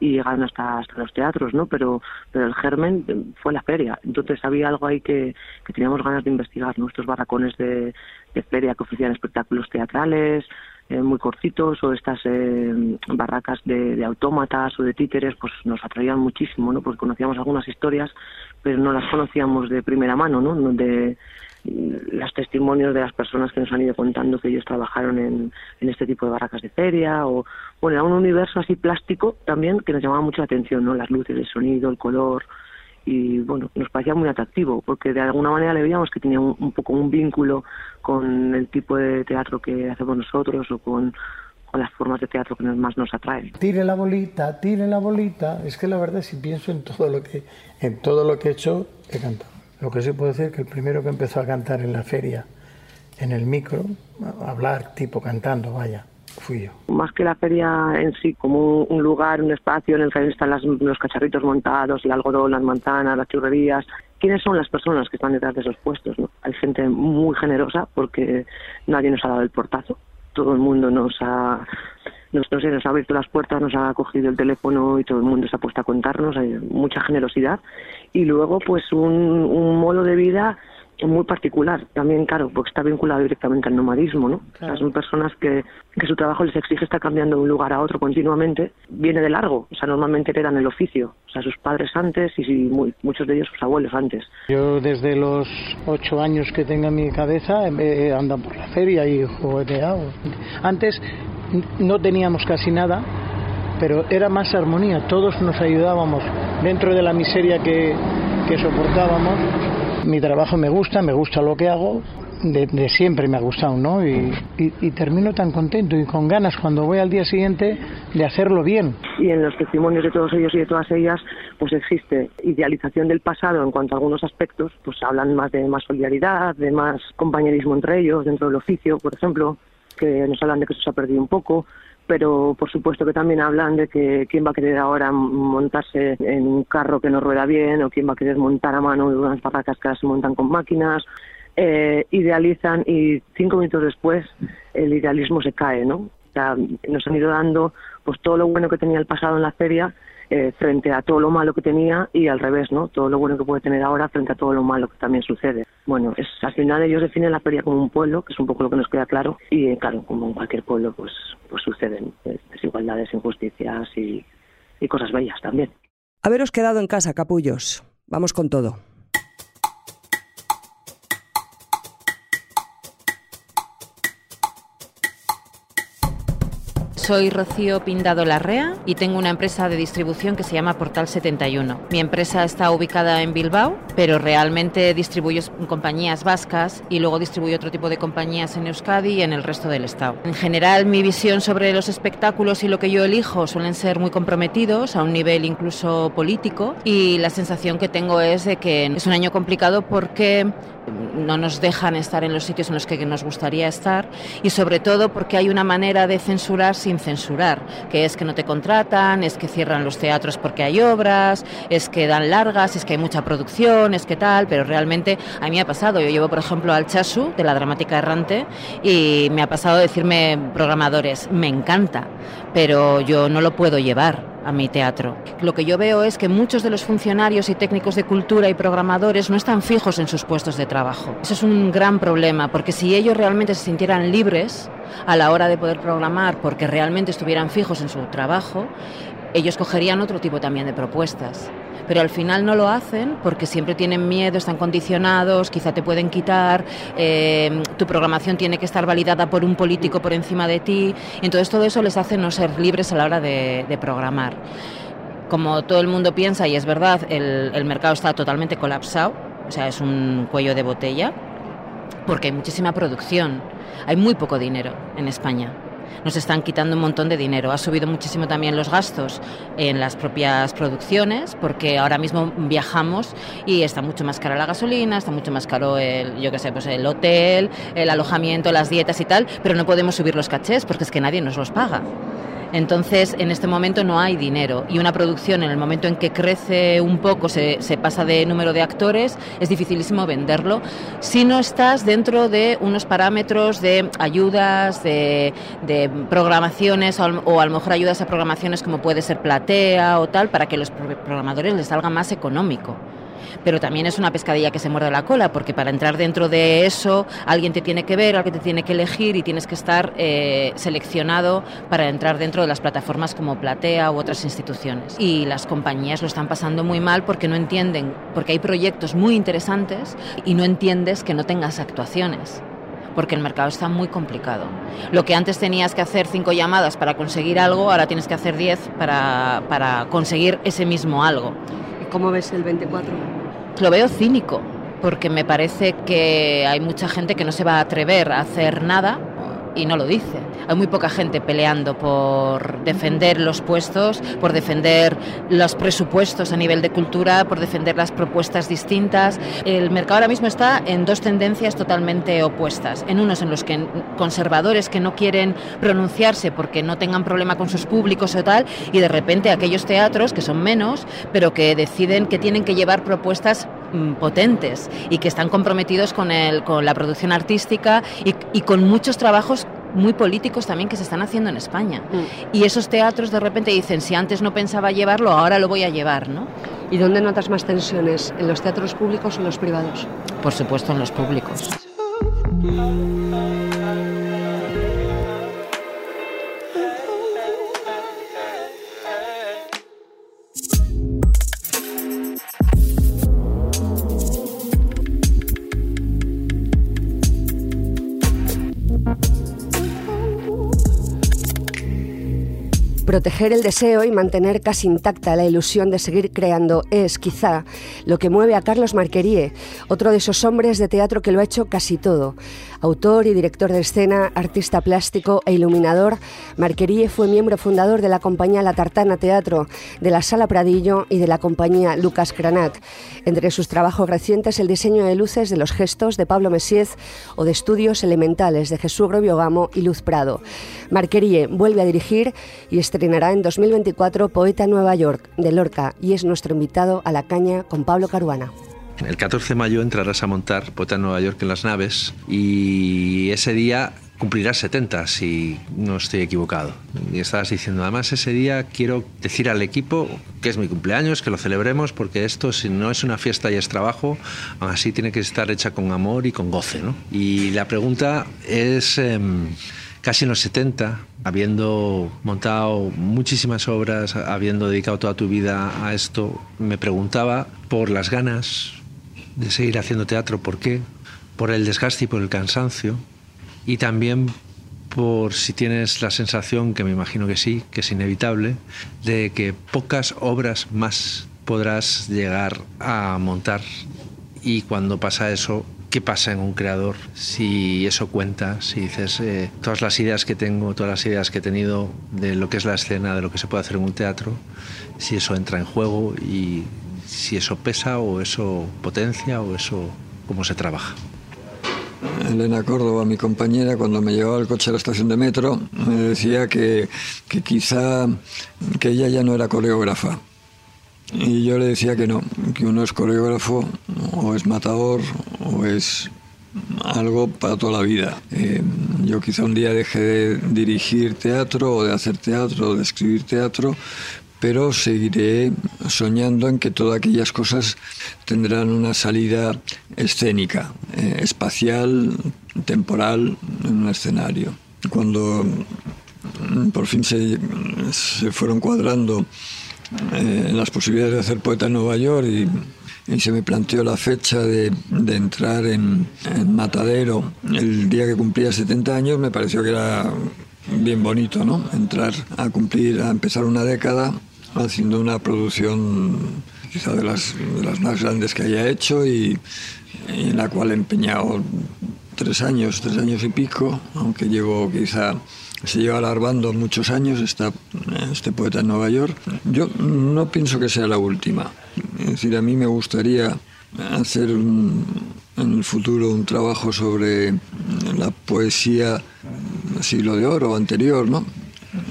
y llegaron hasta, hasta los teatros, ¿no? Pero, pero el germen fue la feria. Entonces había algo ahí que, que teníamos ganas de investigar, Nuestros barracones de, de feria que ofrecían espectáculos teatrales, eh, muy cortitos o estas eh, barracas de, de, autómatas o de títeres pues nos atraían muchísimo no porque conocíamos algunas historias pero no las conocíamos de primera mano no de los testimonios de las personas que nos han ido contando que ellos trabajaron en, este tipo de barracas de feria o bueno era un universo así plástico también que nos llamaba mucho la atención no las luces el sonido el color y bueno nos parecía muy atractivo porque de alguna manera le veíamos que tenía un, poco un vínculo con el tipo de teatro que hacemos nosotros o con con las formas de teatro que más nos atraen. Tire la bolita, tire la bolita. Es que la verdad, si pienso en todo lo que, en todo lo que he hecho, he cantado. Lo que sí puedo decir que el primero que empezó a cantar en la feria, en el micro, hablar tipo cantando, vaya, fui yo. Más que la feria en sí, como un lugar, un espacio en el que están los cacharritos montados, el algodón, las manzanas, las churrerías, ¿quiénes son las personas que están detrás de esos puestos? ¿no? Hay gente muy generosa porque nadie nos ha dado el portazo. Todo el mundo nos ha nos, nos ha abierto las puertas, nos ha cogido el teléfono y todo el mundo se ha puesto a contarnos, hay mucha generosidad. Y luego, pues un, un modo de vida muy particular, también claro, porque está vinculado directamente al nomadismo, ¿no? son personas que, que su trabajo les exige estar cambiando de un lugar a otro continuamente, viene de largo, o sea, normalmente heredan el oficio, o sea, sus padres antes y, muy, muchos de ellos sus abuelos antes. Yo desde los ocho años que tengo en mi cabeza eh, ando por la feria y jugueteado. Antes no teníamos casi nada, pero era más armonía, todos nos ayudábamos dentro de la miseria que, que soportábamos. Mi trabajo me gusta, me gusta lo que hago, de, siempre me ha gustado, ¿no? Y, y, termino tan contento y con ganas cuando voy al día siguiente de hacerlo bien. Y en los testimonios de todos ellos y de todas ellas, pues existe idealización del pasado en cuanto a algunos aspectos, pues hablan más de más solidaridad, de más compañerismo entre ellos, dentro del oficio, por ejemplo, que nos hablan de que eso se ha perdido un poco, pero por supuesto que también hablan de que quién va a querer ahora montarse en un carro que no rueda bien o quién va a querer montar a mano unas barracas que ahora se montan con máquinas. eh, idealizan y cinco minutos después el idealismo se cae, ¿no? O sea, nos han ido dando pues todo lo bueno que tenía el pasado en la feria eh, frente a todo lo malo que tenía y al revés, ¿no? Todo lo bueno que puede tener ahora frente a todo lo malo que también sucede. Bueno, es, al final ellos definen la feria como un pueblo, que es un poco lo que nos queda claro, y eh, claro, como en cualquier pueblo, pues, pues suceden desigualdades, injusticias y, y cosas bellas también. Haberos quedado en casa, capullos. Vamos con todo. Soy Rocío Pindado Larrea y tengo una empresa de distribución que se llama Portal 71. Mi empresa está ubicada en Bilbao, pero realmente distribuyo compañías vascas y luego distribuyo otro tipo de compañías en Euskadi y en el resto del Estado. En general, mi visión sobre los espectáculos y lo que yo elijo suelen ser muy comprometidos a un nivel incluso político y la sensación que tengo es de que es un año complicado porque no nos dejan estar en los sitios en los que nos gustaría estar y sobre todo porque hay una manera de censurar sin censurar, que es que no te contratan, es que cierran los teatros porque hay obras, es que dan largas, es que hay mucha producción, es que tal, pero realmente a mí me ha pasado, yo llevo por ejemplo al Chasu de la dramática errante y me ha pasado decirme programadores, me encanta, pero yo no lo puedo llevar a mi teatro. Lo que yo veo es que muchos de los funcionarios y técnicos de cultura y programadores no están fijos en sus puestos de trabajo. Eso es un gran problema, porque si ellos realmente se sintieran libres a la hora de poder programar, porque realmente estuvieran fijos en su trabajo, ellos cogerían otro tipo también de propuestas pero al final no lo hacen porque siempre tienen miedo, están condicionados, quizá te pueden quitar, eh, tu programación tiene que estar validada por un político por encima de ti, entonces todo eso les hace no ser libres a la hora de, programar. Como todo el mundo piensa, y es verdad, el, el mercado está totalmente colapsado, o sea, es un cuello de botella, porque hay muchísima producción, hay muy poco dinero en España nos están quitando un montón de dinero. Ha subido muchísimo también los gastos en las propias producciones, porque ahora mismo viajamos y está mucho más cara la gasolina, está mucho más caro el, yo qué sé, pues el hotel, el alojamiento, las dietas y tal, pero no podemos subir los cachés porque es que nadie nos los paga. Entonces, en este momento no hay dinero. Y una producción en el momento en que crece un poco, se, pasa de número de actores, es dificilísimo venderlo. Si no estás dentro de unos parámetros de ayudas, de, programaciones o, o, a lo mejor ayudas a programaciones como puede ser Platea o tal, para que los programadores les salga más económico pero también es una pescadilla que se muerde la cola, porque para entrar dentro de eso alguien te tiene que ver, alguien te tiene que elegir y tienes que estar eh, seleccionado para entrar dentro de las plataformas como Platea u otras instituciones. Y las compañías lo están pasando muy mal porque no entienden, porque hay proyectos muy interesantes y no entiendes que no tengas actuaciones porque el mercado está muy complicado. Lo que antes tenías que hacer cinco llamadas para conseguir algo, ahora tienes que hacer diez para, para conseguir ese mismo algo. ¿Y cómo ves el 24? Lo veo cínico, porque me parece que hay mucha gente que no se va a atrever a hacer nada y no lo dice. Hay muy poca gente peleando por defender los puestos, por defender los presupuestos a nivel de cultura, por defender las propuestas distintas. El mercado ahora mismo está en dos tendencias totalmente opuestas. En unos en los que conservadores que no quieren pronunciarse porque no tengan problema con sus públicos o tal, y de repente aquellos teatros que son menos, pero que deciden que tienen que llevar propuestas potentes y que están comprometidos con, el, con la producción artística y, y con muchos trabajos muy políticos también que se están haciendo en España. Mm. Y esos teatros de repente dicen, si antes no pensaba llevarlo, ahora lo voy a llevar, ¿no? ¿Y dónde notas más tensiones? ¿En los teatros públicos o en los privados? Por supuesto, en los públicos. Proteger el deseo y mantener casi intacta la ilusión de seguir creando es, quizá, lo que mueve a Carlos Marquerie, otro de esos hombres de teatro que lo ha hecho casi todo. Autor y director de escena, artista plástico e iluminador, Marquerie fue miembro fundador de la compañía La Tartana Teatro, de la Sala Pradillo y de la compañía Lucas Cranach. Entre sus trabajos recientes, el diseño de luces de los gestos de Pablo Messiez o de estudios elementales de Jesús Grobiogamo y Luz Prado. Marquerie vuelve a dirigir y estrenar estrenará en 2024 Poeta Nueva York de Lorca y es nuestro invitado a la caña con Pablo Caruana. El 14 de mayo entrarás a montar Poeta en Nueva York en las naves y ese día cumplirás 70, si no estoy equivocado. Y estabas diciendo, además ese día quiero decir al equipo que es mi cumpleaños, que lo celebremos, porque esto si no es una fiesta y es trabajo, aún así tiene que estar hecha con amor y con goce. ¿no? Y la pregunta es... Em, casi en los 70, habiendo montado muchísimas obras, habiendo dedicado toda tu vida a esto, me preguntaba por las ganas de seguir haciendo teatro, ¿por qué? Por el desgaste y por el cansancio, y también por si tienes la sensación, que me imagino que sí, que es inevitable, de que pocas obras más podrás llegar a montar. Y cuando pasa eso qué pasa en un creador, si eso cuenta, si dices eh, todas las ideas que tengo, todas las ideas que he tenido de lo que es la escena, de lo que se puede hacer en un teatro, si eso entra en juego y si eso pesa o eso potencia o eso cómo se trabaja. Elena Córdoba, mi compañera, cuando me llevaba el coche a la estación de metro, me decía que, que quizá que ella ya no era coreógrafa, y yo le decía que no, que uno es coreógrafo o es matador o es algo para toda la vida. Eh, yo quizá un día deje de dirigir teatro o de hacer teatro o de escribir teatro, pero seguiré soñando en que todas aquellas cosas tendrán una salida escénica, eh, espacial, temporal, en un escenario. Cuando mm, por fin se, se fueron cuadrando eh, las posibilidades de hacer poeta en Nueva York y, se me planteó la fecha de, entrar en, Matadero el día que cumplía 70 años, me pareció que era bien bonito, ¿no? Entrar a cumplir, a empezar una década haciendo una producción quizá de las, más grandes que haya hecho y, en la cual he empeñado tres años, tres años y pico, aunque llevo quizá se lleva alargando muchos años está este poeta en Nueva York. Yo no pienso que sea la última. Es decir, a mí me gustaría hacer en el futuro un trabajo sobre la poesía siglo de oro anterior, ¿no?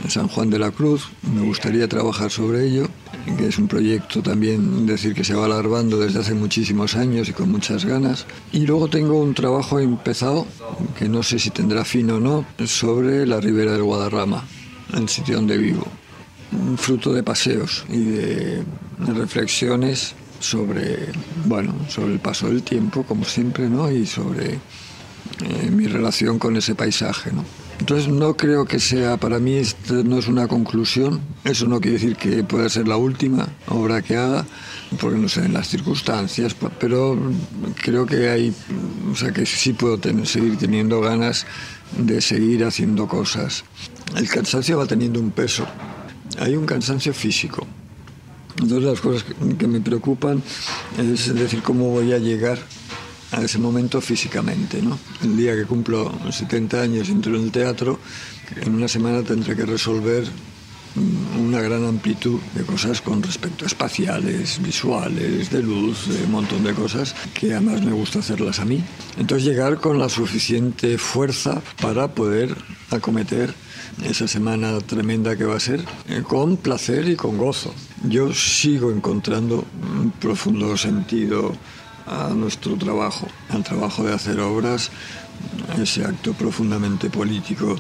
San Juan de la Cruz. Me gustaría trabajar sobre ello que es un proyecto también, decir, que se va alargando desde hace muchísimos años y con muchas ganas. Y luego tengo un trabajo empezado, que no sé si tendrá fin o no, sobre la ribera del Guadarrama, el sitio donde vivo. Un fruto de paseos y de reflexiones sobre, bueno, sobre el paso del tiempo, como siempre, ¿no? Y sobre eh, mi relación con ese paisaje, ¿no? Entonces no creo que sea, para mí no es una conclusión, eso no quiere decir que pueda ser la última obra que haga, porque no sé, en las circunstancias, pero creo que hay, o sea, que sí puedo seguir teniendo ganas de seguir haciendo cosas. El cansancio va teniendo un peso, hay un cansancio físico. Entonces las cosas que me preocupan es decir cómo voy a llegar a ese momento físicamente. ¿no? El día que cumplo 70 años y entro en el teatro, en una semana tendré que resolver una gran amplitud de cosas con respecto a espaciales, visuales, de luz, de un montón de cosas que además me gusta hacerlas a mí. Entonces llegar con la suficiente fuerza para poder acometer esa semana tremenda que va a ser, eh, con placer y con gozo. Yo sigo encontrando un profundo sentido a nuestro trabajo, al trabajo de hacer obras, ese acto profundamente político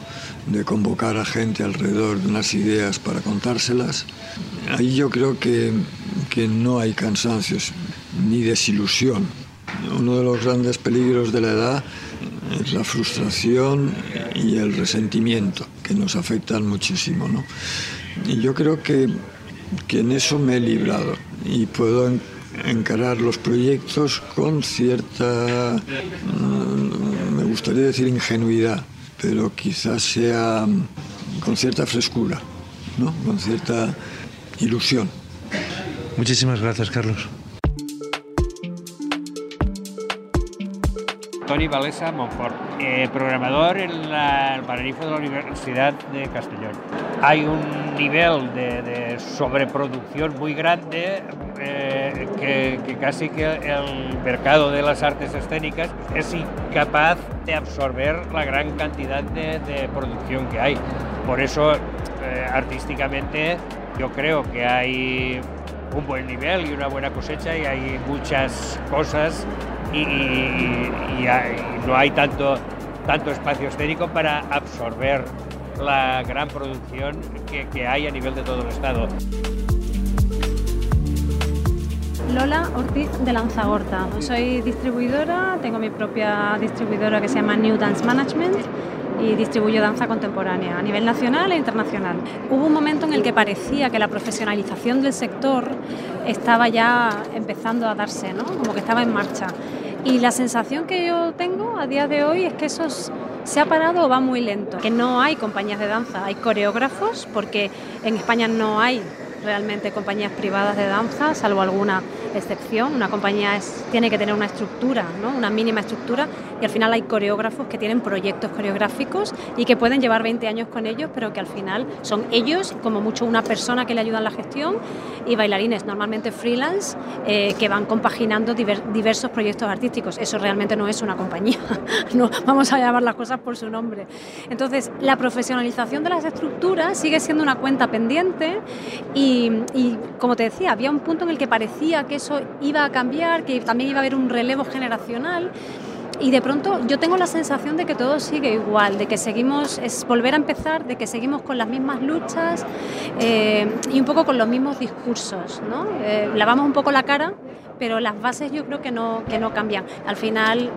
de convocar a gente alrededor de unas ideas para contárselas. Ahí yo creo que, que no hay cansancios ni desilusión. Uno de los grandes peligros de la edad es la frustración y el resentimiento, que nos afectan muchísimo. ¿no? Y yo creo que, que en eso me he librado y puedo encarar los proyectos con cierta, mm, me gustaría decir ingenuidad, pero quizás sea con cierta frescura, ¿no? con cierta ilusión. Muchísimas gracias, Carlos. Tony Valesa Monfort, eh, programador en el Paraninfo de la Universidad de Castellón. Hay un nivel de, sobreproducción muy grande eh, que, casi que el mercado de las artes escénicas es incapaz de absorber la gran cantidad de, producción que hay. Por eso, eh, artísticamente, yo creo que hay un buen nivel y una buena cosecha y hay muchas cosas y, no hay tanto, tanto espacio escénico para absorber la gran producción que hay a nivel de todo el Estado. Lola Ortiz de Lanzagorta. Soy distribuidora, tengo mi propia distribuidora que se llama New Dance Management y distribuyo danza contemporánea a nivel nacional e internacional. Hubo un momento en el que parecía que la profesionalización del sector estaba ya empezando a darse, ¿no? como que estaba en marcha. Y la sensación que yo tengo a día de hoy es que eso se ha parado o va muy lento, que no hay compañías de danza, hay coreógrafos, porque en España no hay realmente compañías privadas de danza, salvo alguna excepción. Una compañía tiene que tener una estructura, ¿no? una mínima estructura, y al final hay coreógrafos que tienen proyectos coreográficos y que pueden llevar 20 años con ellos, pero que al final son ellos, como mucho una persona que le ayuda en la gestión, y bailarines normalmente freelance eh, que van compaginando diversos proyectos artísticos. Eso realmente no es una compañía, no, vamos a llamar las cosas por su nombre. Entonces, la profesionalización de las estructuras sigue siendo una cuenta pendiente y, y como te decía, había un punto en el que parecía que eso iba a cambiar, que también iba a haber un relevo generacional. Y de pronto yo tengo la sensación de que todo sigue igual, de que seguimos, es volver a empezar, de que seguimos con las mismas luchas eh, y un poco con los mismos discursos. ¿no? Eh, lavamos un poco la cara, pero las bases yo creo que no, que no cambian. Al final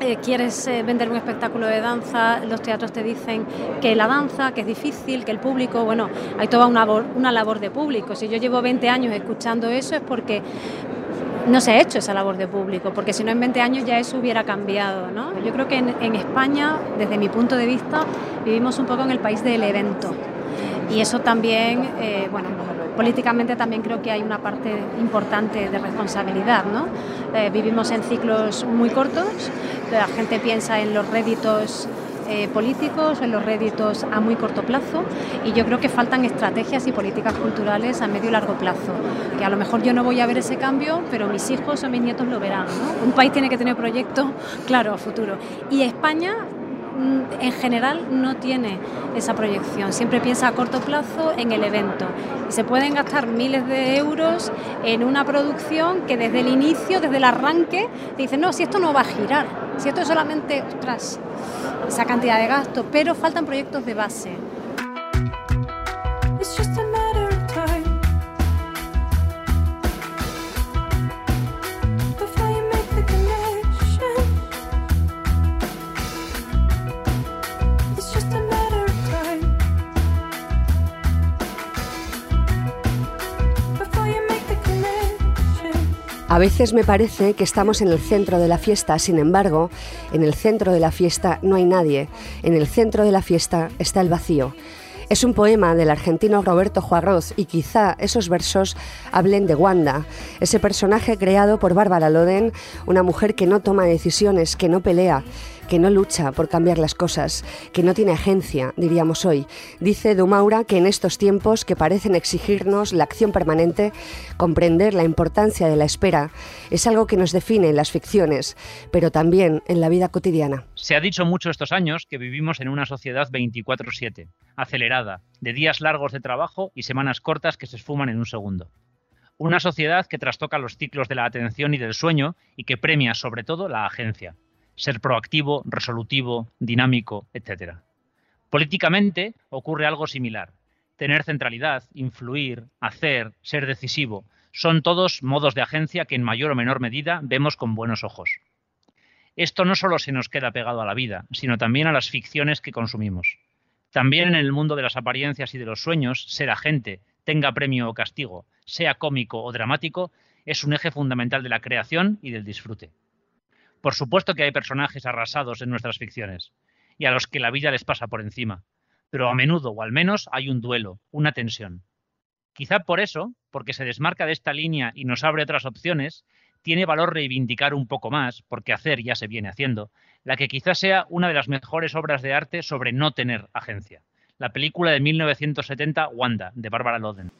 eh, quieres vender un espectáculo de danza, los teatros te dicen que la danza, que es difícil, que el público, bueno, hay toda una, una labor de público. Si yo llevo 20 años escuchando eso es porque no se ha hecho esa labor de público, porque si no en 20 años ya eso hubiera cambiado. ¿no? Yo creo que en, España, desde mi punto de vista, vivimos un poco en el país del evento. Y eso también, eh, bueno, políticamente también creo que hay una parte importante de responsabilidad. ¿no? Eh, vivimos en ciclos muy cortos, la gente piensa en los réditos eh, políticos en los réditos a muy corto plazo y yo creo que faltan estrategias y políticas culturales a medio y largo plazo, que a lo mejor yo no voy a ver ese cambio, pero mis hijos o mis nietos lo verán. Un país tiene que tener proyectos, claro, a futuro. Y España en general no tiene esa proyección, siempre piensa a corto plazo en el evento. Se pueden gastar miles de euros en una producción que desde el inicio, desde el arranque, te dicen, no, si esto no va a girar, si esto es solamente, ostras, esa cantidad de gasto, pero faltan proyectos de base. A veces me parece que estamos en el centro de la fiesta, sin embargo, en el centro de la fiesta no hay nadie, en el centro de la fiesta está el vacío. Es un poema del argentino Roberto Juarroz y quizá esos versos hablen de Wanda, ese personaje creado por Bárbara Loden, una mujer que no toma decisiones, que no pelea, que no lucha por cambiar las cosas, que no tiene agencia, diríamos hoy. Dice Dumaura que en estos tiempos que parecen exigirnos la acción permanente, comprender la importancia de la espera es algo que nos define en las ficciones, pero también en la vida cotidiana. Se ha dicho mucho estos años que vivimos en una sociedad 24/7, acelerada, de días largos de trabajo y semanas cortas que se esfuman en un segundo. Una sociedad que trastoca los ciclos de la atención y del sueño y que premia sobre todo la agencia ser proactivo, resolutivo, dinámico, etc. Políticamente ocurre algo similar. Tener centralidad, influir, hacer, ser decisivo, son todos modos de agencia que en mayor o menor medida vemos con buenos ojos. Esto no solo se nos queda pegado a la vida, sino también a las ficciones que consumimos. También en el mundo de las apariencias y de los sueños, ser agente, tenga premio o castigo, sea cómico o dramático, es un eje fundamental de la creación y del disfrute. Por supuesto que hay personajes arrasados en nuestras ficciones y a los que la vida les pasa por encima, pero a menudo o al menos hay un duelo, una tensión. Quizá por eso, porque se desmarca de esta línea y nos abre otras opciones, tiene valor reivindicar un poco más, porque hacer ya se viene haciendo, la que quizás sea una de las mejores obras de arte sobre no tener agencia. La película de 1970 Wanda, de Barbara Loden.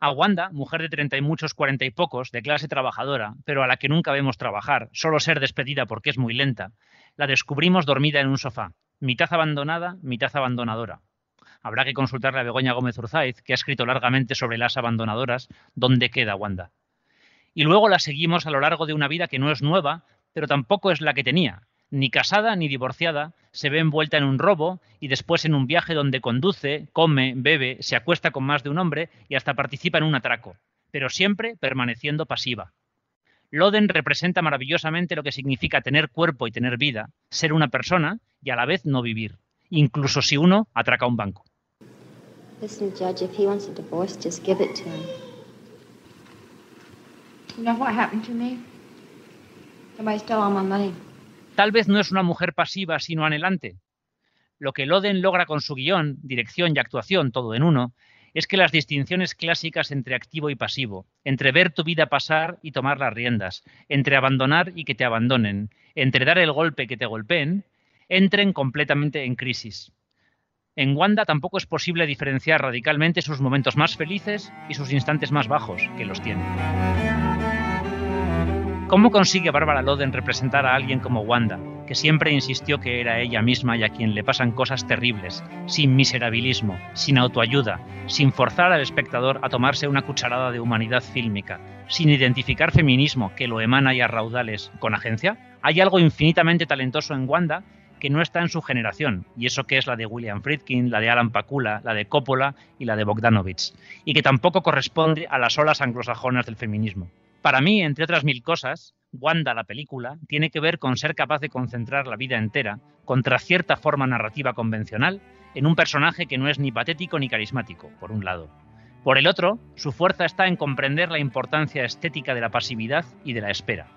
A Wanda, mujer de treinta y muchos, cuarenta y pocos, de clase trabajadora, pero a la que nunca vemos trabajar, solo ser despedida porque es muy lenta, la descubrimos dormida en un sofá, mitad abandonada, mitad abandonadora. Habrá que consultarle a Begoña Gómez Urzaiz, que ha escrito largamente sobre las abandonadoras, dónde queda Wanda. Y luego la seguimos a lo largo de una vida que no es nueva, pero tampoco es la que tenía. Ni casada ni divorciada, se ve envuelta en un robo y después en un viaje donde conduce, come, bebe, se acuesta con más de un hombre y hasta participa en un atraco, pero siempre permaneciendo pasiva. Loden representa maravillosamente lo que significa tener cuerpo y tener vida, ser una persona y a la vez no vivir, incluso si uno atraca un banco. Listen, Judge, if he wants a divorce, just give it to him. You know what happened to me? Somebody stole all my money. Tal vez no es una mujer pasiva, sino anhelante. Lo que Loden logra con su guion, dirección y actuación, todo en uno, es que las distinciones clásicas entre activo y pasivo, entre ver tu vida pasar y tomar las riendas, entre abandonar y que te abandonen, entre dar el golpe y que te golpeen, entren completamente en crisis. En Wanda tampoco es posible diferenciar radicalmente sus momentos más felices y sus instantes más bajos, que los tiene. ¿Cómo consigue Bárbara Loden representar a alguien como Wanda, que siempre insistió que era ella misma y a quien le pasan cosas terribles, sin miserabilismo, sin autoayuda, sin forzar al espectador a tomarse una cucharada de humanidad fílmica, sin identificar feminismo que lo emana y a raudales con agencia? Hay algo infinitamente talentoso en Wanda que no está en su generación, y eso que es la de William Friedkin, la de Alan Pakula, la de Coppola y la de Bogdanovich, y que tampoco corresponde a las olas anglosajonas del feminismo. Para mí, entre otras mil cosas, Wanda, la película, tiene que ver con ser capaz de concentrar la vida entera, contra cierta forma narrativa convencional, en un personaje que no es ni patético ni carismático, por un lado. Por el otro, su fuerza está en comprender la importancia estética de la pasividad y de la espera.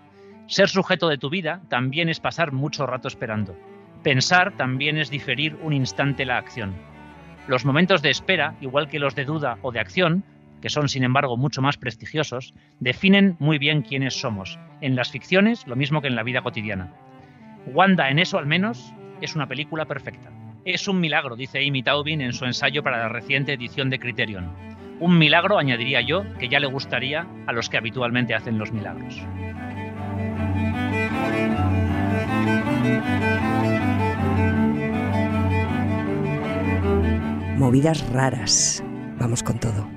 Ser sujeto de tu vida también es pasar mucho rato esperando. Pensar también es diferir un instante la acción. Los momentos de espera, igual que los de duda o de acción, que son sin embargo mucho más prestigiosos, definen muy bien quiénes somos, en las ficciones lo mismo que en la vida cotidiana. Wanda en eso al menos es una película perfecta. Es un milagro, dice Amy Taubin en su ensayo para la reciente edición de Criterion. Un milagro, añadiría yo, que ya le gustaría a los que habitualmente hacen los milagros. Movidas raras. Vamos con todo.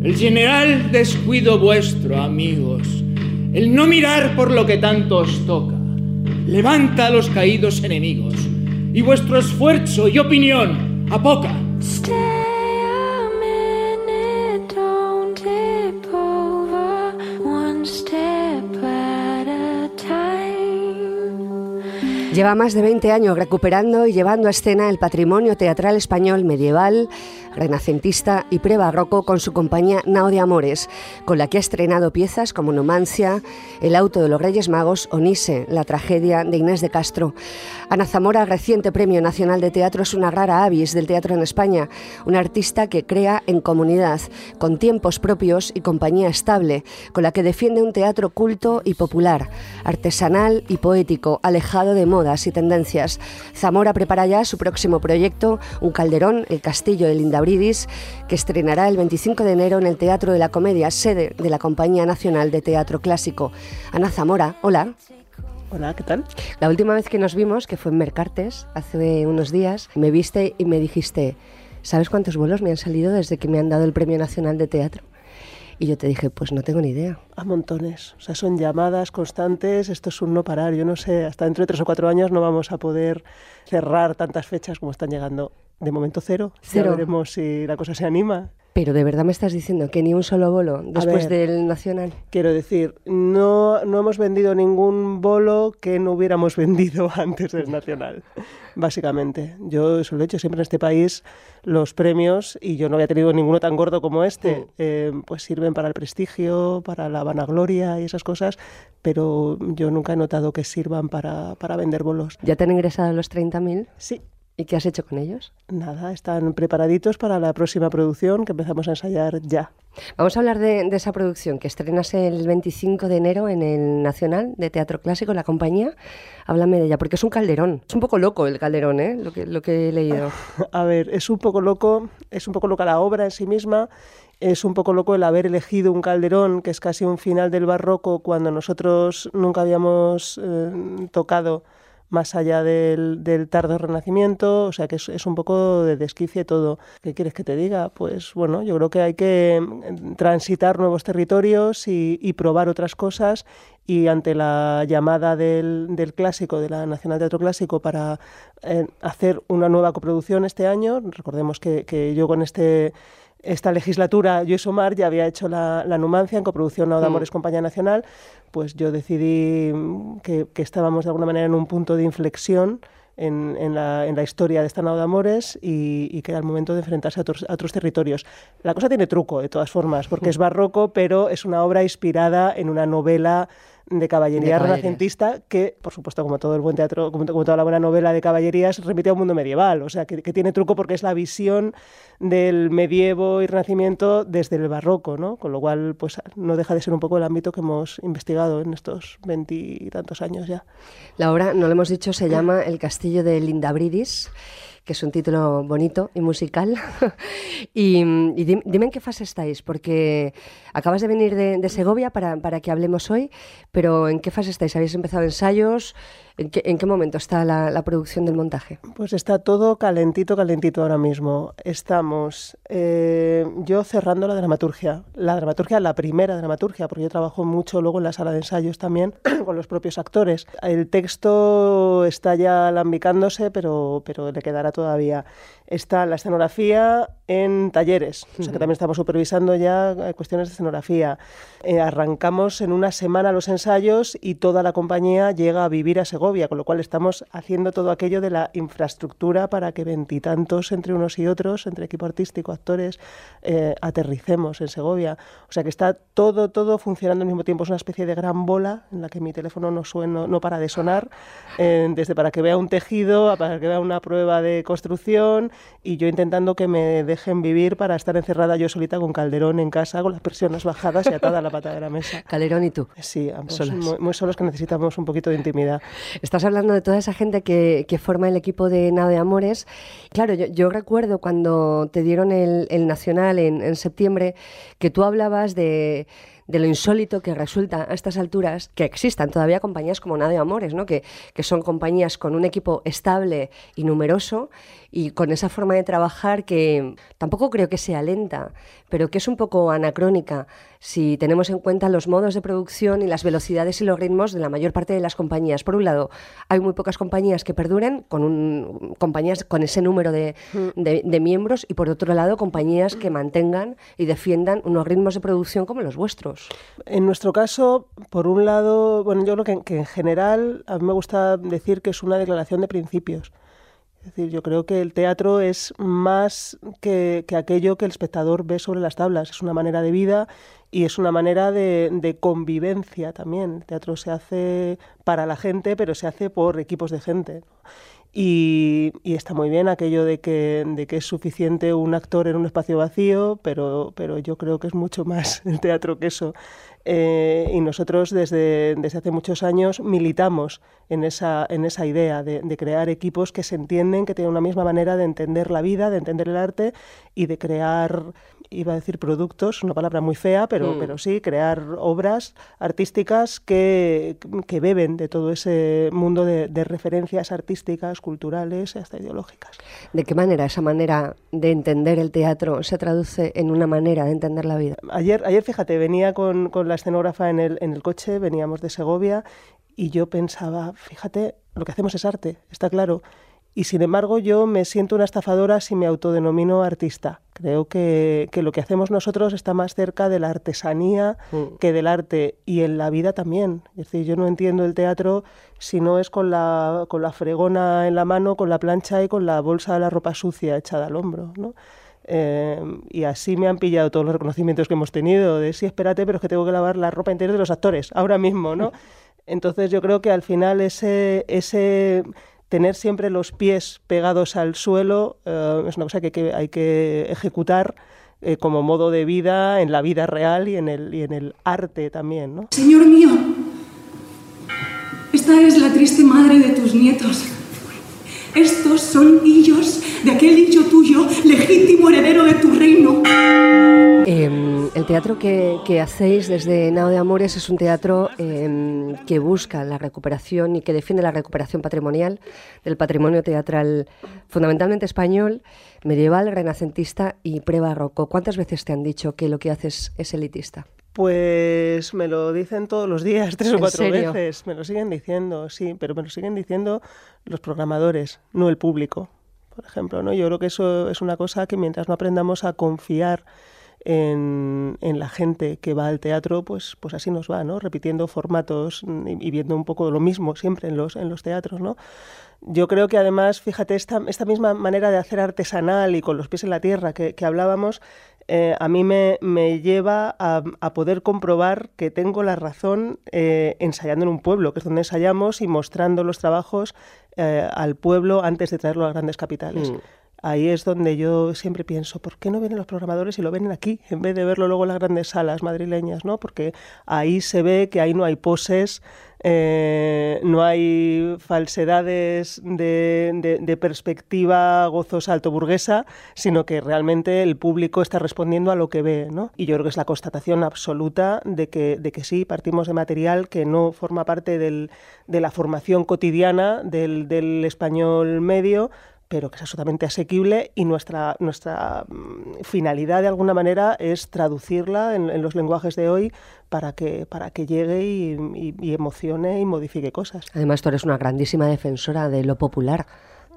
El general descuido vuestro, amigos, el no mirar por lo que tanto os toca, levanta a los caídos enemigos, y vuestro esfuerzo y opinión apoca. Lleva más de 20 años recuperando y llevando a escena el patrimonio teatral español medieval, renacentista y prebarroco con su compañía Nao de Amores, con la que ha estrenado piezas como Numancia, El auto de los Reyes Magos o Nise, la tragedia de Inés de Castro. Ana Zamora, reciente Premio Nacional de Teatro, es una rara avis del teatro en España, una artista que crea en comunidad, con tiempos propios y compañía estable, con la que defiende un teatro culto y popular, artesanal y poético, alejado de modas y tendencias. Zamora prepara ya su próximo proyecto, un calderón, El Castillo de Que estrenará el 25 de enero en el Teatro de la Comedia, sede de la Compañía Nacional de Teatro Clásico. Ana Zamora, hola. Hola, ¿qué tal? La última vez que nos vimos, que fue en Mercartes, hace unos días, me viste y me dijiste, ¿sabes cuántos vuelos me han salido desde que me han dado el Premio Nacional de Teatro? Y yo te dije, pues no tengo ni idea. A montones. O sea, son llamadas constantes, esto es un no parar. Yo no sé, hasta dentro de tres o cuatro años no vamos a poder cerrar tantas fechas como están llegando. De momento cero. Cero. Ya veremos si la cosa se anima. Pero de verdad me estás diciendo que ni un solo bolo después ver. del Nacional. Quiero decir, no, no hemos vendido ningún bolo que no hubiéramos vendido antes del Nacional, básicamente. Yo eso lo he hecho siempre en este país, los premios, y yo no había tenido ninguno tan gordo como este, eh, pues sirven para el prestigio, para la vanagloria y esas cosas, pero yo nunca he notado que sirvan para, para vender bolos. ¿Ya te han ingresado los 30.000? Sí. ¿Y qué has hecho con ellos? Nada, están preparaditos para la próxima producción que empezamos a ensayar ya. Vamos a hablar de, de, esa producción que estrenas el 25 de enero en el Nacional de Teatro Clásico, la compañía. Háblame de ella, porque es un calderón. Es un poco loco el calderón, ¿eh? lo, que, lo que he leído. A ver, es un poco loco, es un poco loca la obra en sí misma. Es un poco loco el haber elegido un calderón, que es casi un final del barroco, cuando nosotros nunca habíamos eh, tocado más allá del, del tardo renacimiento, o sea que es, un poco de desquicie todo. ¿Qué quieres que te diga? Pues bueno, yo creo que hay que mm, transitar nuevos territorios y, probar otras cosas y ante la llamada del, clásico, de la Nacional Teatro Clásico, para eh, hacer una nueva coproducción este año, recordemos que yo con este esta legislatura, yo y Somar ya había hecho la, la Numancia en coproducción Nao de mm. Amores Compañía Nacional, pues yo decidí que, que, estábamos de alguna manera en un punto de inflexión en, en, la, en la, historia de esta Nao de Amores y, y, que era el momento de enfrentarse a otros, a otros, territorios. La cosa tiene truco, de todas formas, porque es barroco, pero es una obra inspirada en una novela de caballería renacentista que, por supuesto, como todo el buen teatro, como, como, toda la buena novela de caballerías, remite a un mundo medieval. O sea, que, que, tiene truco porque es la visión del medievo y renacimiento desde el barroco, ¿no? Con lo cual, pues no deja de ser un poco el ámbito que hemos investigado en estos veintitantos años ya. La obra, no lo hemos dicho, se llama El castillo de Lindabridis que es un título bonito y musical. y, y, dime en qué fase estáis, porque acabas de venir de, de Segovia para, para, que hablemos hoy, pero ¿en qué fase estáis? ¿Habéis empezado ensayos? ¿En qué, en qué momento está la, la, producción del montaje? Pues está todo calentito, calentito ahora mismo. Estamos eh, yo cerrando la dramaturgia. La dramaturgia, la primera dramaturgia, porque yo trabajo mucho luego en la sala de ensayos también con los propios actores. El texto está ya alambicándose, pero, pero le quedará todavía. Está la escenografía en talleres, o sea que también estamos supervisando ya eh, cuestiones de escenografía. Eh, arrancamos en una semana los ensayos y toda la compañía llega a vivir a Segovia, con lo cual estamos haciendo todo aquello de la infraestructura para que veintitantos entre unos y otros, entre equipo artístico, actores, eh, aterricemos en Segovia. O sea que está todo, todo funcionando al mismo tiempo. Es una especie de gran bola en la que mi teléfono no, suena, no para de sonar, eh, desde para que vea un tejido, para que vea una prueba de construcción y yo intentando que me dejen vivir para estar encerrada yo solita con Calderón en casa, con las persianas bajadas y atada a la pata de la mesa. Calderón y tú. Sí, ambos solos. Muy, muy, solos que necesitamos un poquito de intimidad. Estás hablando de toda esa gente que, que forma el equipo de Nada de Amores. Claro, yo, yo recuerdo cuando te dieron el, el Nacional en, en septiembre que tú hablabas de de lo insólito que resulta a estas alturas que existan todavía compañías como Nada de Amores, ¿no? que, que son compañías con un equipo estable y numeroso y con esa forma de trabajar que tampoco creo que sea lenta, pero que es un poco anacrónica si tenemos en cuenta los modos de producción y las velocidades y los ritmos de la mayor parte de las compañías. Por un lado, hay muy pocas compañías que perduren, con un, compañías con ese número de, de, de miembros, y por otro lado, compañías que mantengan y defiendan unos ritmos de producción como los vuestros. En nuestro caso, por un lado, bueno, yo creo que, que en general a mí me gusta decir que es una declaración de principios. Es decir, yo creo que el teatro es más que, que, aquello que el espectador ve sobre las tablas. Es una manera de vida y es una manera de, de, convivencia también. El teatro se hace para la gente, pero se hace por equipos de gente. Y, y, está muy bien aquello de que, de que es suficiente un actor en un espacio vacío, pero, pero yo creo que es mucho más el teatro que eso. Eh, y nosotros desde, desde, hace muchos años militamos en esa, en esa idea de, de, crear equipos que se entienden, que tienen una misma manera de entender la vida, de entender el arte y de crear, iba a decir productos, una palabra muy fea, pero, mm. pero sí, crear obras artísticas que, que beben de todo ese mundo de, de referencias artísticas, culturales y hasta ideológicas. ¿De qué manera esa manera de entender el teatro se traduce en una manera de entender la vida? Ayer, ayer fíjate, venía con, con la escenógrafa en el, en el coche, veníamos de Segovia y yo pensaba, fíjate, lo que hacemos es arte, está claro. Y sin embargo yo me siento una estafadora si me autodenomino artista. Creo que, que lo que hacemos nosotros está más cerca de la artesanía mm. que del arte y en la vida también. Es decir, yo no entiendo el teatro si no es con la, con la fregona en la mano, con la plancha y con la bolsa de la ropa sucia echada al hombro. ¿no? Eh, y así me han pillado todos los reconocimientos que hemos tenido, de sí, espérate, pero es que tengo que lavar la ropa interior de los actores, ahora mismo, ¿no? Entonces yo creo que al final ese, ese tener siempre los pies pegados al suelo eh, es una cosa que, hay que ejecutar eh, como modo de vida en la vida real y en el, y en el arte también, ¿no? Señor mío, esta es la triste madre de tus nietos. Estos son hillos de aquel hijo tuyo, legítimo heredero de tu reino. Em, el teatro que, hacéis desde Nao de Amores es un teatro em, que busca la recuperación y que defiende la recuperación patrimonial del patrimonio teatral fundamentalmente español, medieval, renacentista y prebarroco. ¿Cuántas veces te han dicho que lo que haces es elitista? Pues me lo dicen todos los días, tres o cuatro veces. Me lo siguen diciendo, sí, pero me lo siguen diciendo los programadores, no el público, por ejemplo. ¿no? Yo creo que eso es una cosa que mientras no aprendamos a confiar en, la gente que va al teatro, pues, pues así nos va, ¿no? Repitiendo formatos y, viendo un poco lo mismo siempre en los, en los teatros, ¿no? Yo creo que además, fíjate, esta, esta misma manera de hacer artesanal y con los pies en la tierra que, hablábamos, eh, a mí me, me lleva a, a, poder comprobar que tengo la razón eh, ensayando en un pueblo, que es donde ensayamos y mostrando los trabajos eh, al pueblo antes de traerlo a grandes capitales. Mm ahí es donde yo siempre pienso, ¿por qué no vienen los programadores y lo ven aquí en vez de verlo luego en las grandes salas madrileñas? ¿no? Porque ahí se ve que ahí no hay poses, eh, no hay falsedades de, perspectiva gozosa altoburguesa, sino que realmente el público está respondiendo a lo que ve. ¿no? Y yo creo que es la constatación absoluta de que, de que sí, partimos de material que no forma parte del, de la formación cotidiana del, del español medio, pero que es absolutamente asequible y nuestra, nuestra mm, finalidad de alguna manera es traducirla en, los lenguajes de hoy para que, para que llegue y, y emocione y modifique cosas. Además, tú eres una grandísima defensora de lo popular,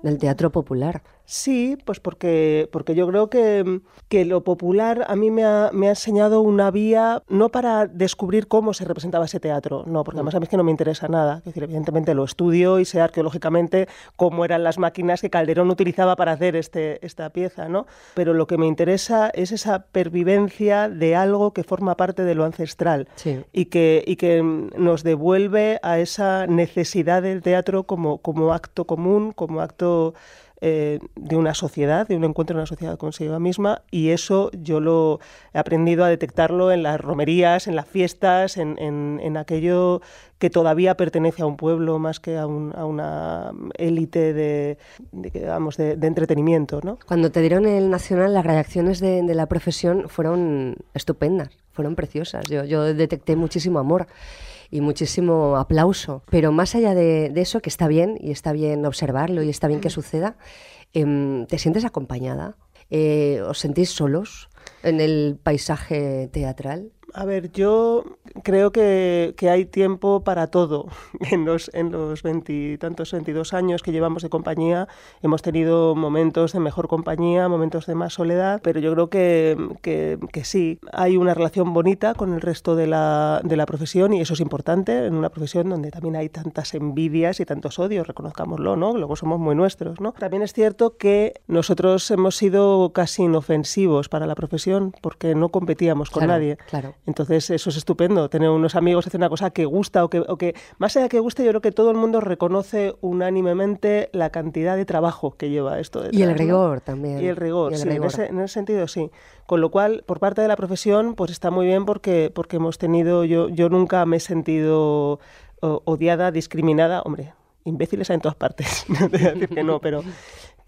del teatro popular. Sí, pues porque, porque yo creo que, que lo popular a mí me ha, me ha, enseñado una vía, no para descubrir cómo se representaba ese teatro, no, porque además a mí es que no me interesa nada. Es decir, evidentemente lo estudio y sé arqueológicamente cómo eran las máquinas que Calderón utilizaba para hacer este, esta pieza, ¿no? Pero lo que me interesa es esa pervivencia de algo que forma parte de lo ancestral y, que, y que nos devuelve a esa necesidad del teatro como, como acto común, como acto eh, de una sociedad, de un encuentro en una sociedad consigo misma, y eso yo lo he aprendido a detectarlo en las romerías, en las fiestas, en, en, aquello que todavía pertenece a un pueblo más que a, una élite de, de, de, entretenimiento. ¿no? Cuando te dieron el Nacional, las reacciones de, la profesión fueron estupendas, fueron preciosas. Yo, yo detecté muchísimo amor y muchísimo aplauso. Pero más allá de, eso, que está bien y está bien observarlo y está bien que suceda, em, ¿te sientes acompañada? Eh, ¿Os sentís solos en el paisaje teatral? A ver, yo creo que, hay tiempo para todo. En los, en los veintitantos, veintidós años que llevamos de compañía, hemos tenido momentos de mejor compañía, momentos de más soledad, pero yo creo que, que, sí, hay una relación bonita con el resto de la, de la, profesión y eso es importante en una profesión donde también hay tantas envidias y tantos odios, reconozcámoslo, ¿no? Luego somos muy nuestros, ¿no? También es cierto que nosotros hemos sido casi inofensivos para la profesión porque no competíamos con nadie. Claro. Entonces eso es estupendo, tener unos amigos, hacer una cosa que gusta o que, o que, más allá de que guste, yo creo que todo el mundo reconoce unánimemente la cantidad de trabajo que lleva esto. y el rigor también. Y el rigor, sí, En, ese, en, ese, sentido sí. Con lo cual, por parte de la profesión, pues está muy bien porque, porque hemos tenido, yo, yo nunca me he sentido odiada, discriminada, hombre, imbéciles hay en todas partes, no te voy a decir que no, pero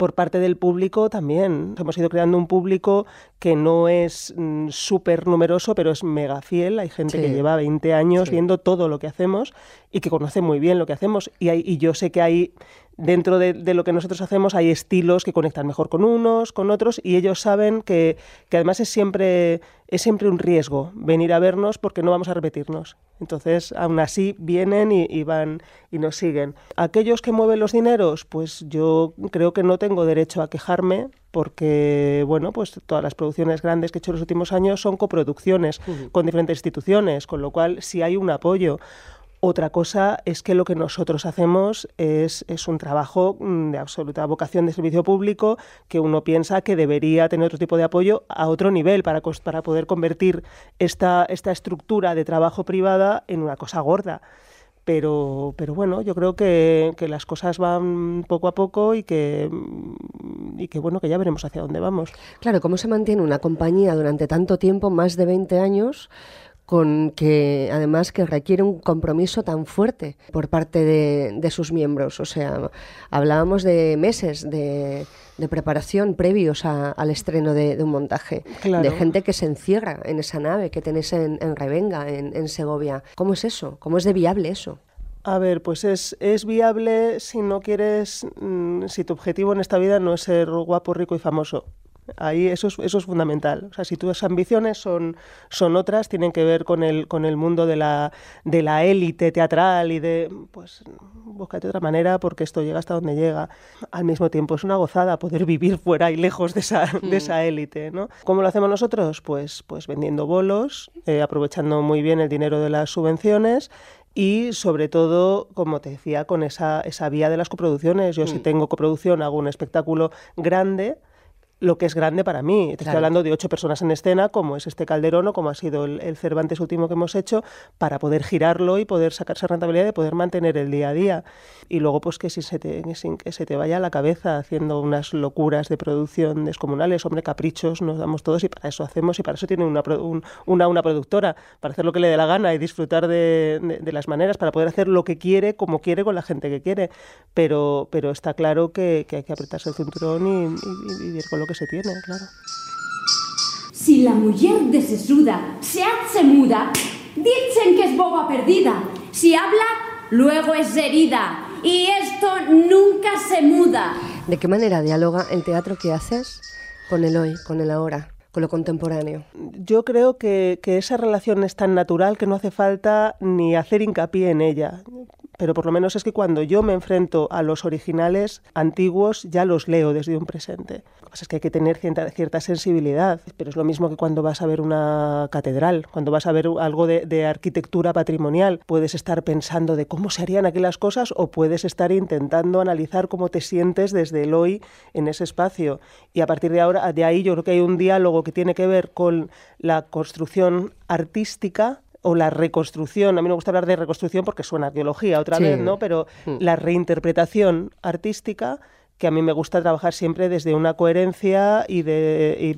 por parte del público también. Hemos ido creando un público que no es mm, súper numeroso, pero es mega fiel. Hay gente que lleva 20 años viendo todo lo que hacemos y que conoce muy bien lo que hacemos. Y, hay, y yo sé que hay dentro de, lo que nosotros hacemos hay estilos que conectan mejor con unos, con otros, y ellos saben que, además es siempre, es siempre un riesgo venir a vernos porque no vamos a repetirnos. Entonces, aún así, vienen y, van y nos siguen. Aquellos que mueven los dineros, pues yo creo que no tengo derecho a quejarme porque, bueno, pues todas las producciones grandes que he hecho en los últimos años son coproducciones con diferentes instituciones, con lo cual si hay un apoyo otra cosa es que lo que nosotros hacemos es, un trabajo mm, de absoluta vocación de servicio público que uno piensa que debería tener otro tipo de apoyo a otro nivel para, para poder convertir esta, esta estructura de trabajo privada en una cosa gorda. Pero, pero bueno, yo creo que, que, las cosas van poco a poco y que, mm, y que bueno, que ya veremos hacia dónde vamos. Claro, ¿cómo se mantiene una compañía durante tanto tiempo, más de 20 años? Con que además que requiere un compromiso tan fuerte por parte de, sus miembros. O sea, hablábamos de meses de, preparación previos al estreno de, un montaje, de gente que se encierra en esa nave que tenés en, Revenga, en, Segovia. ¿Cómo es eso? ¿Cómo es de viable eso? A ver, pues es, es viable si no quieres, mm, si tu objetivo en esta vida no es ser guapo, rico y famoso. Ahí eso es, eso es fundamental. O sea, si tus ambiciones son, son otras, tienen que ver con el, con el mundo de la, de la élite teatral y de, pues, búscate otra manera porque esto llega hasta donde llega. Al mismo tiempo es una gozada poder vivir fuera y lejos de esa, de mm. esa élite, ¿no? ¿Cómo lo hacemos nosotros? Pues, pues vendiendo bolos, eh, aprovechando muy bien el dinero de las subvenciones y sobre todo, como te decía, con esa, esa vía de las coproducciones. Yo si mm. tengo coproducción hago un espectáculo grande, lo que es grande para mí. Te estoy hablando de ocho personas en escena, como es este Calderón o como ha sido el, Cervantes último que hemos hecho, para poder girarlo y poder sacarse rentabilidad de poder mantener el día a día. Y luego, pues que sin, se te, sin que se te vaya a la cabeza haciendo unas locuras de producción descomunales, hombre, caprichos nos damos todos y para eso hacemos y para eso tiene una, una, una productora, para hacer lo que le dé la gana y disfrutar de, de, las maneras, para poder hacer lo que quiere, como quiere, con la gente que quiere. Pero, pero está claro que, que hay que apretarse el cinturón y, y vivir con lo que se tiene, claro. Si la mujer desesuda se hace muda, dicen que es boba perdida. Si habla, luego es herida. Y esto nunca se muda. ¿De qué manera dialoga el teatro que haces con el hoy, con el ahora? Con lo contemporáneo? Yo creo que, que, esa relación es tan natural que no hace falta ni hacer hincapié en ella pero por lo menos es que cuando yo me enfrento a los originales antiguos ya los leo desde un presente. Lo que pasa es que hay que tener cierta, cierta sensibilidad, pero es lo mismo que cuando vas a ver una catedral, cuando vas a ver algo de, de, arquitectura patrimonial, puedes estar pensando de cómo se harían aquellas cosas o puedes estar intentando analizar cómo te sientes desde el hoy en ese espacio. Y a partir de ahora, de ahí yo creo que hay un diálogo que tiene que ver con la construcción artística o la reconstrucción, a mí me gusta hablar de reconstrucción porque suena arqueología otra vez, ¿no? Pero mm. la reinterpretación artística que a mí me gusta trabajar siempre desde una coherencia y de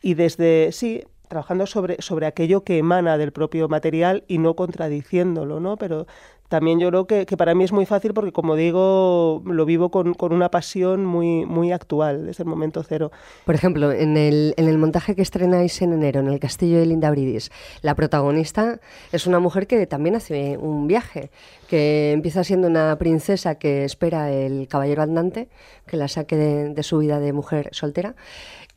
y, desde sí trabajando sobre, sobre aquello que emana del propio material y no contradiciéndolo, ¿no? Pero también yo creo que, para mí es muy fácil porque, como digo, lo vivo con, una pasión muy, muy actual desde el momento cero. Por ejemplo, en el, en el montaje que estrenáis en enero, en el castillo de Linda Bridis, la protagonista es una mujer que también hace un viaje, que empieza siendo una princesa que espera el caballero andante, que la saque de su vida de mujer soltera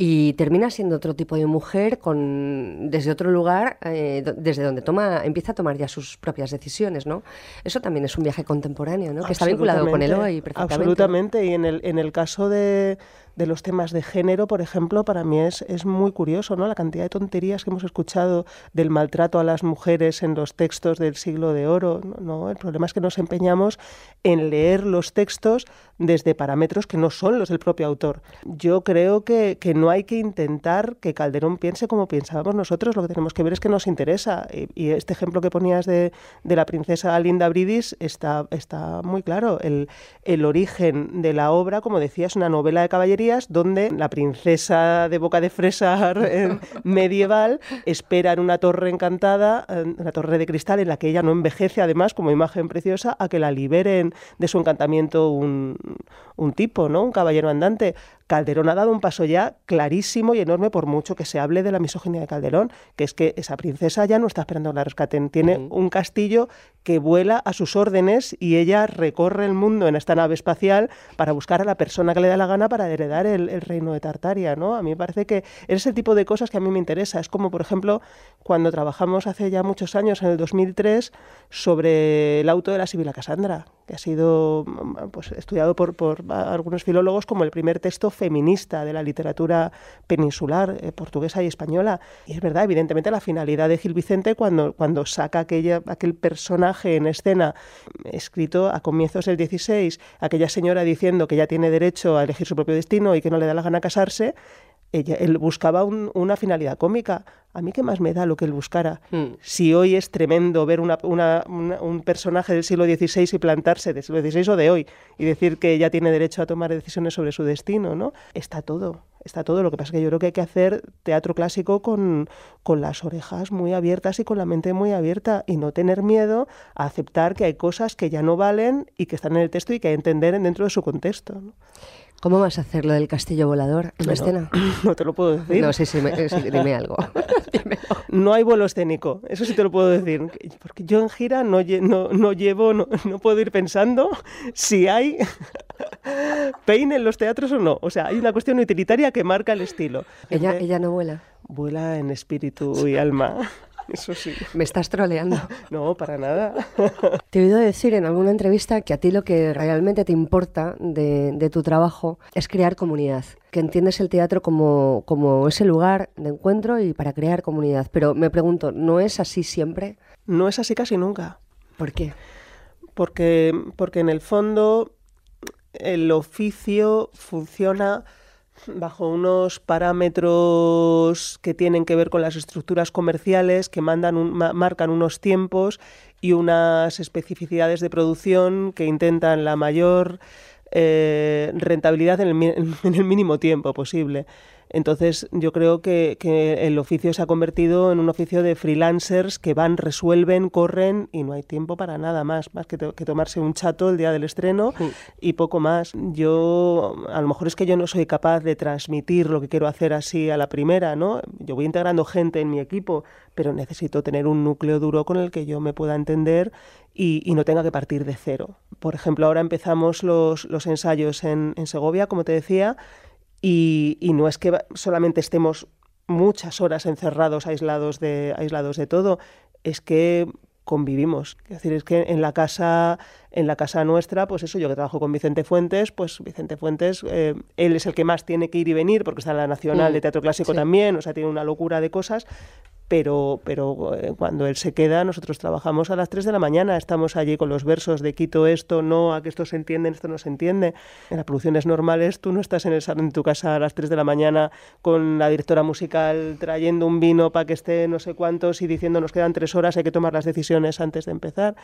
y termina siendo otro tipo de mujer con desde otro lugar, eh, desde donde toma, empieza a tomar ya sus propias decisiones, ¿no? Eso también es un viaje contemporáneo, ¿no? Que está vinculado con el hoy, perfectamente. Absolutamente, y en el, en el caso de, de los temas de género, por ejemplo, para mí es, es muy curioso, ¿no? La cantidad de tonterías que hemos escuchado del maltrato a las mujeres en los textos del siglo de oro, ¿no? El problema es que nos empeñamos en leer los textos desde parámetros que no son los del propio autor. Yo creo que, que no hay que intentar que Calderón piense como pensábamos nosotros, lo que tenemos que ver es que nos interesa. Y, este ejemplo que ponías de, de, la princesa Linda Bridis está, está muy claro. El, el origen de la obra, como decía, es una novela de caballería donde la princesa de boca de fresa medieval espera en una torre encantada, una torre de cristal en la que ella no envejece además como imagen preciosa a que la liberen de su encantamiento un, un tipo, ¿no? un caballero andante. Calderón ha dado un paso ya clarísimo y enorme por mucho que se hable de la misoginia de Calderón, que es que esa princesa ya no está esperando la rescaten. Tiene un castillo que vuela a sus órdenes y ella recorre el mundo en esta nave espacial para buscar a la persona que le da la gana para heredar el, reino de Tartaria. ¿no? A mí me parece que es el tipo de cosas que a mí me interesa. Es como, por ejemplo, cuando trabajamos hace ya muchos años, en el 2003, sobre el auto de la Sibila Casandra, que ha sido pues, estudiado por, por algunos filólogos como el primer texto feminista de la literatura peninsular, eh, portuguesa y española. Y es verdad, evidentemente, la finalidad de Gil Vicente cuando, cuando saca aquella, aquel personaje en escena escrito a comienzos del 16, aquella señora diciendo que ya tiene derecho a elegir su propio destino y que no le da la gana casarse, ella, él buscaba una finalidad cómica. A mí qué más me da lo que él buscara. Hmm. Si hoy es tremendo ver una, un personaje del siglo XVI y plantarse del siglo XVI o de hoy y decir que ella tiene derecho a tomar decisiones sobre su destino, ¿no? Está todo. está todo. Lo que pasa es que yo creo que hay que hacer teatro clásico con, con las orejas muy abiertas y con la mente muy abierta y no tener miedo a aceptar que hay cosas que ya no valen y que están en el texto y que hay que entender dentro de su contexto. ¿no? ¿Cómo vas a hacer lo del castillo volador en la escena? No te lo puedo decir. No, sí, sí, me, sí dime algo. no hay vuelo escénico, eso sí te lo puedo decir. Porque yo en gira no, no, no llevo, no, no, puedo ir pensando si hay peine en los teatros o no. O sea, hay una cuestión utilitaria que marca el estilo. Ella, ella no vuela. Vuela en espíritu y alma. Eso sí. Me estás troleando. No, para nada. Te he oído decir en alguna entrevista que a ti lo que realmente te importa de, de tu trabajo es crear comunidad, que entiendes el teatro como, como ese lugar de encuentro y para crear comunidad. Pero me pregunto, ¿no es así siempre? No es así casi nunca. ¿Por qué? Porque, porque en el fondo el oficio funciona bajo unos parámetros que tienen que ver con las estructuras comerciales que mandan un, marcan unos tiempos y unas especificidades de producción que intentan la mayor eh, rentabilidad en el, en el mínimo tiempo posible. Entonces yo creo que, que, el oficio se ha convertido en un oficio de freelancers que van, resuelven, corren y no hay tiempo para nada más, más que, to que tomarse un chato el día del estreno sí. y poco más. Yo, a lo mejor es que yo no soy capaz de transmitir lo que quiero hacer así a la primera, ¿no? Yo voy integrando gente en mi equipo, pero necesito tener un núcleo duro con el que yo me pueda entender y, y no tenga que partir de cero. Por ejemplo, ahora empezamos los, los ensayos en, en Segovia, como te decía, y, y, no es que solamente estemos muchas horas encerrados, aislados de, aislados de todo, es que convivimos. Es decir, es que en la casa, en la casa nuestra, pues eso, yo que trabajo con Vicente Fuentes, pues Vicente Fuentes, eh, él es el que más tiene que ir y venir, porque está en la Nacional mm, de Teatro Clásico sí. también, o sea, tiene una locura de cosas, pero, pero eh, cuando él se queda, nosotros trabajamos a las 3 de la mañana, estamos allí con los versos de quito esto, no, a que esto se entiende, esto no se entiende. En las producciones normales tú no estás en, el salón de tu casa a las 3 de la mañana con la directora musical trayendo un vino para que esté no sé cuántos y diciendo nos quedan tres horas, hay que tomar las decisiones antes de empezar.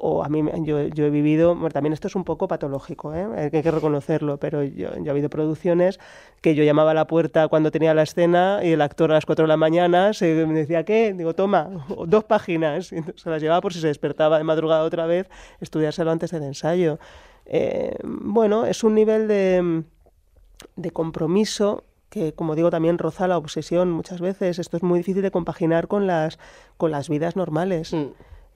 O a mí, yo, yo he vivido, bueno, también esto es un poco patológico, ¿eh? hay que reconocerlo, pero yo, yo he habido producciones que yo llamaba a la puerta cuando tenía la escena y el actor a las 4 de la mañana se me decía, ¿qué? Digo, toma, dos páginas. Y se las llevaba por si se despertaba de madrugada otra vez, estudiárselo antes del ensayo. Eh, bueno, es un nivel de, de compromiso que, como digo, también roza la obsesión muchas veces. Esto es muy difícil de compaginar con las, con las vidas normales. Mm.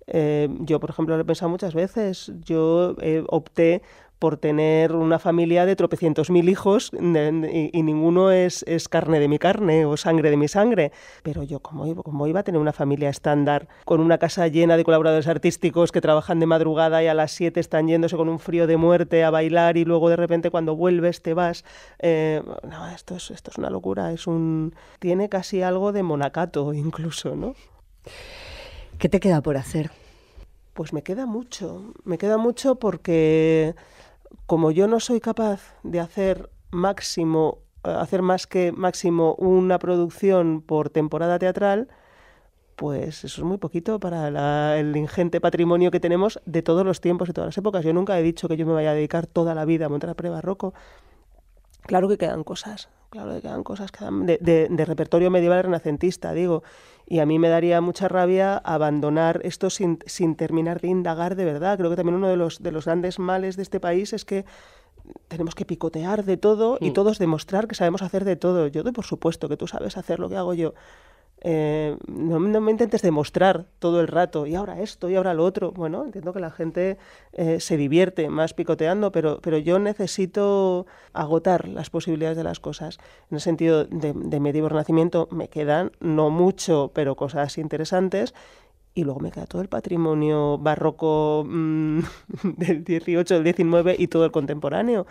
Eh, yo, por ejemplo, lo he pensado muchas veces. Yo eh, opté por tener una familia de tropecientos mil hijos y, ninguno es, es, carne de mi carne o sangre de mi sangre. Pero yo, ¿cómo, ¿cómo, iba a tener una familia estándar con una casa llena de colaboradores artísticos que trabajan de madrugada y a las 7 están yéndose con un frío de muerte a bailar y luego de repente cuando vuelves te vas? Eh, no, esto es, esto es una locura. Es un, tiene casi algo de monacato incluso, ¿no? ¿Qué te queda por hacer? Pues me queda mucho. Me queda mucho porque como yo no soy capaz de hacer máximo, hacer más que máximo una producción por temporada teatral, pues eso es muy poquito para la, el ingente patrimonio que tenemos de todos los tiempos y todas las épocas. Yo nunca he dicho que yo me vaya a dedicar toda la vida a montar pre-barroco. Claro que quedan cosas, claro que quedan cosas quedan de, repertorio medieval renacentista, digo. Y a mí me daría mucha rabia abandonar esto sin, sin terminar de indagar de verdad. Creo que también uno de los, de los grandes males de este país es que tenemos que picotear de todo y todos demostrar que sabemos hacer de todo. Yo doy por supuesto que tú sabes hacer lo que hago yo. Eh, no, no, me intentes demostrar todo el rato, y ahora esto, y ahora lo otro. Bueno, entiendo que la gente eh, se divierte más picoteando, pero, pero yo necesito agotar las posibilidades de las cosas. En el sentido de, de medievo renacimiento me quedan, no mucho, pero cosas interesantes, y luego me queda todo el patrimonio barroco mmm, del 18, del 19 y todo el contemporáneo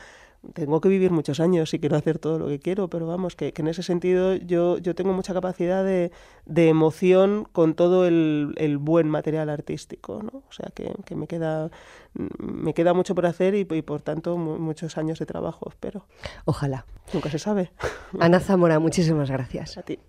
tengo que vivir muchos años y quiero hacer todo lo que quiero, pero vamos, que, que en ese sentido yo, yo tengo mucha capacidad de, de emoción con todo el, el, buen material artístico, ¿no? O sea, que, que, me, queda, me queda mucho por hacer y, y por tanto muchos años de trabajo, espero. Ojalá. Nunca se sabe. Ana Zamora, muchísimas gracias. A ti.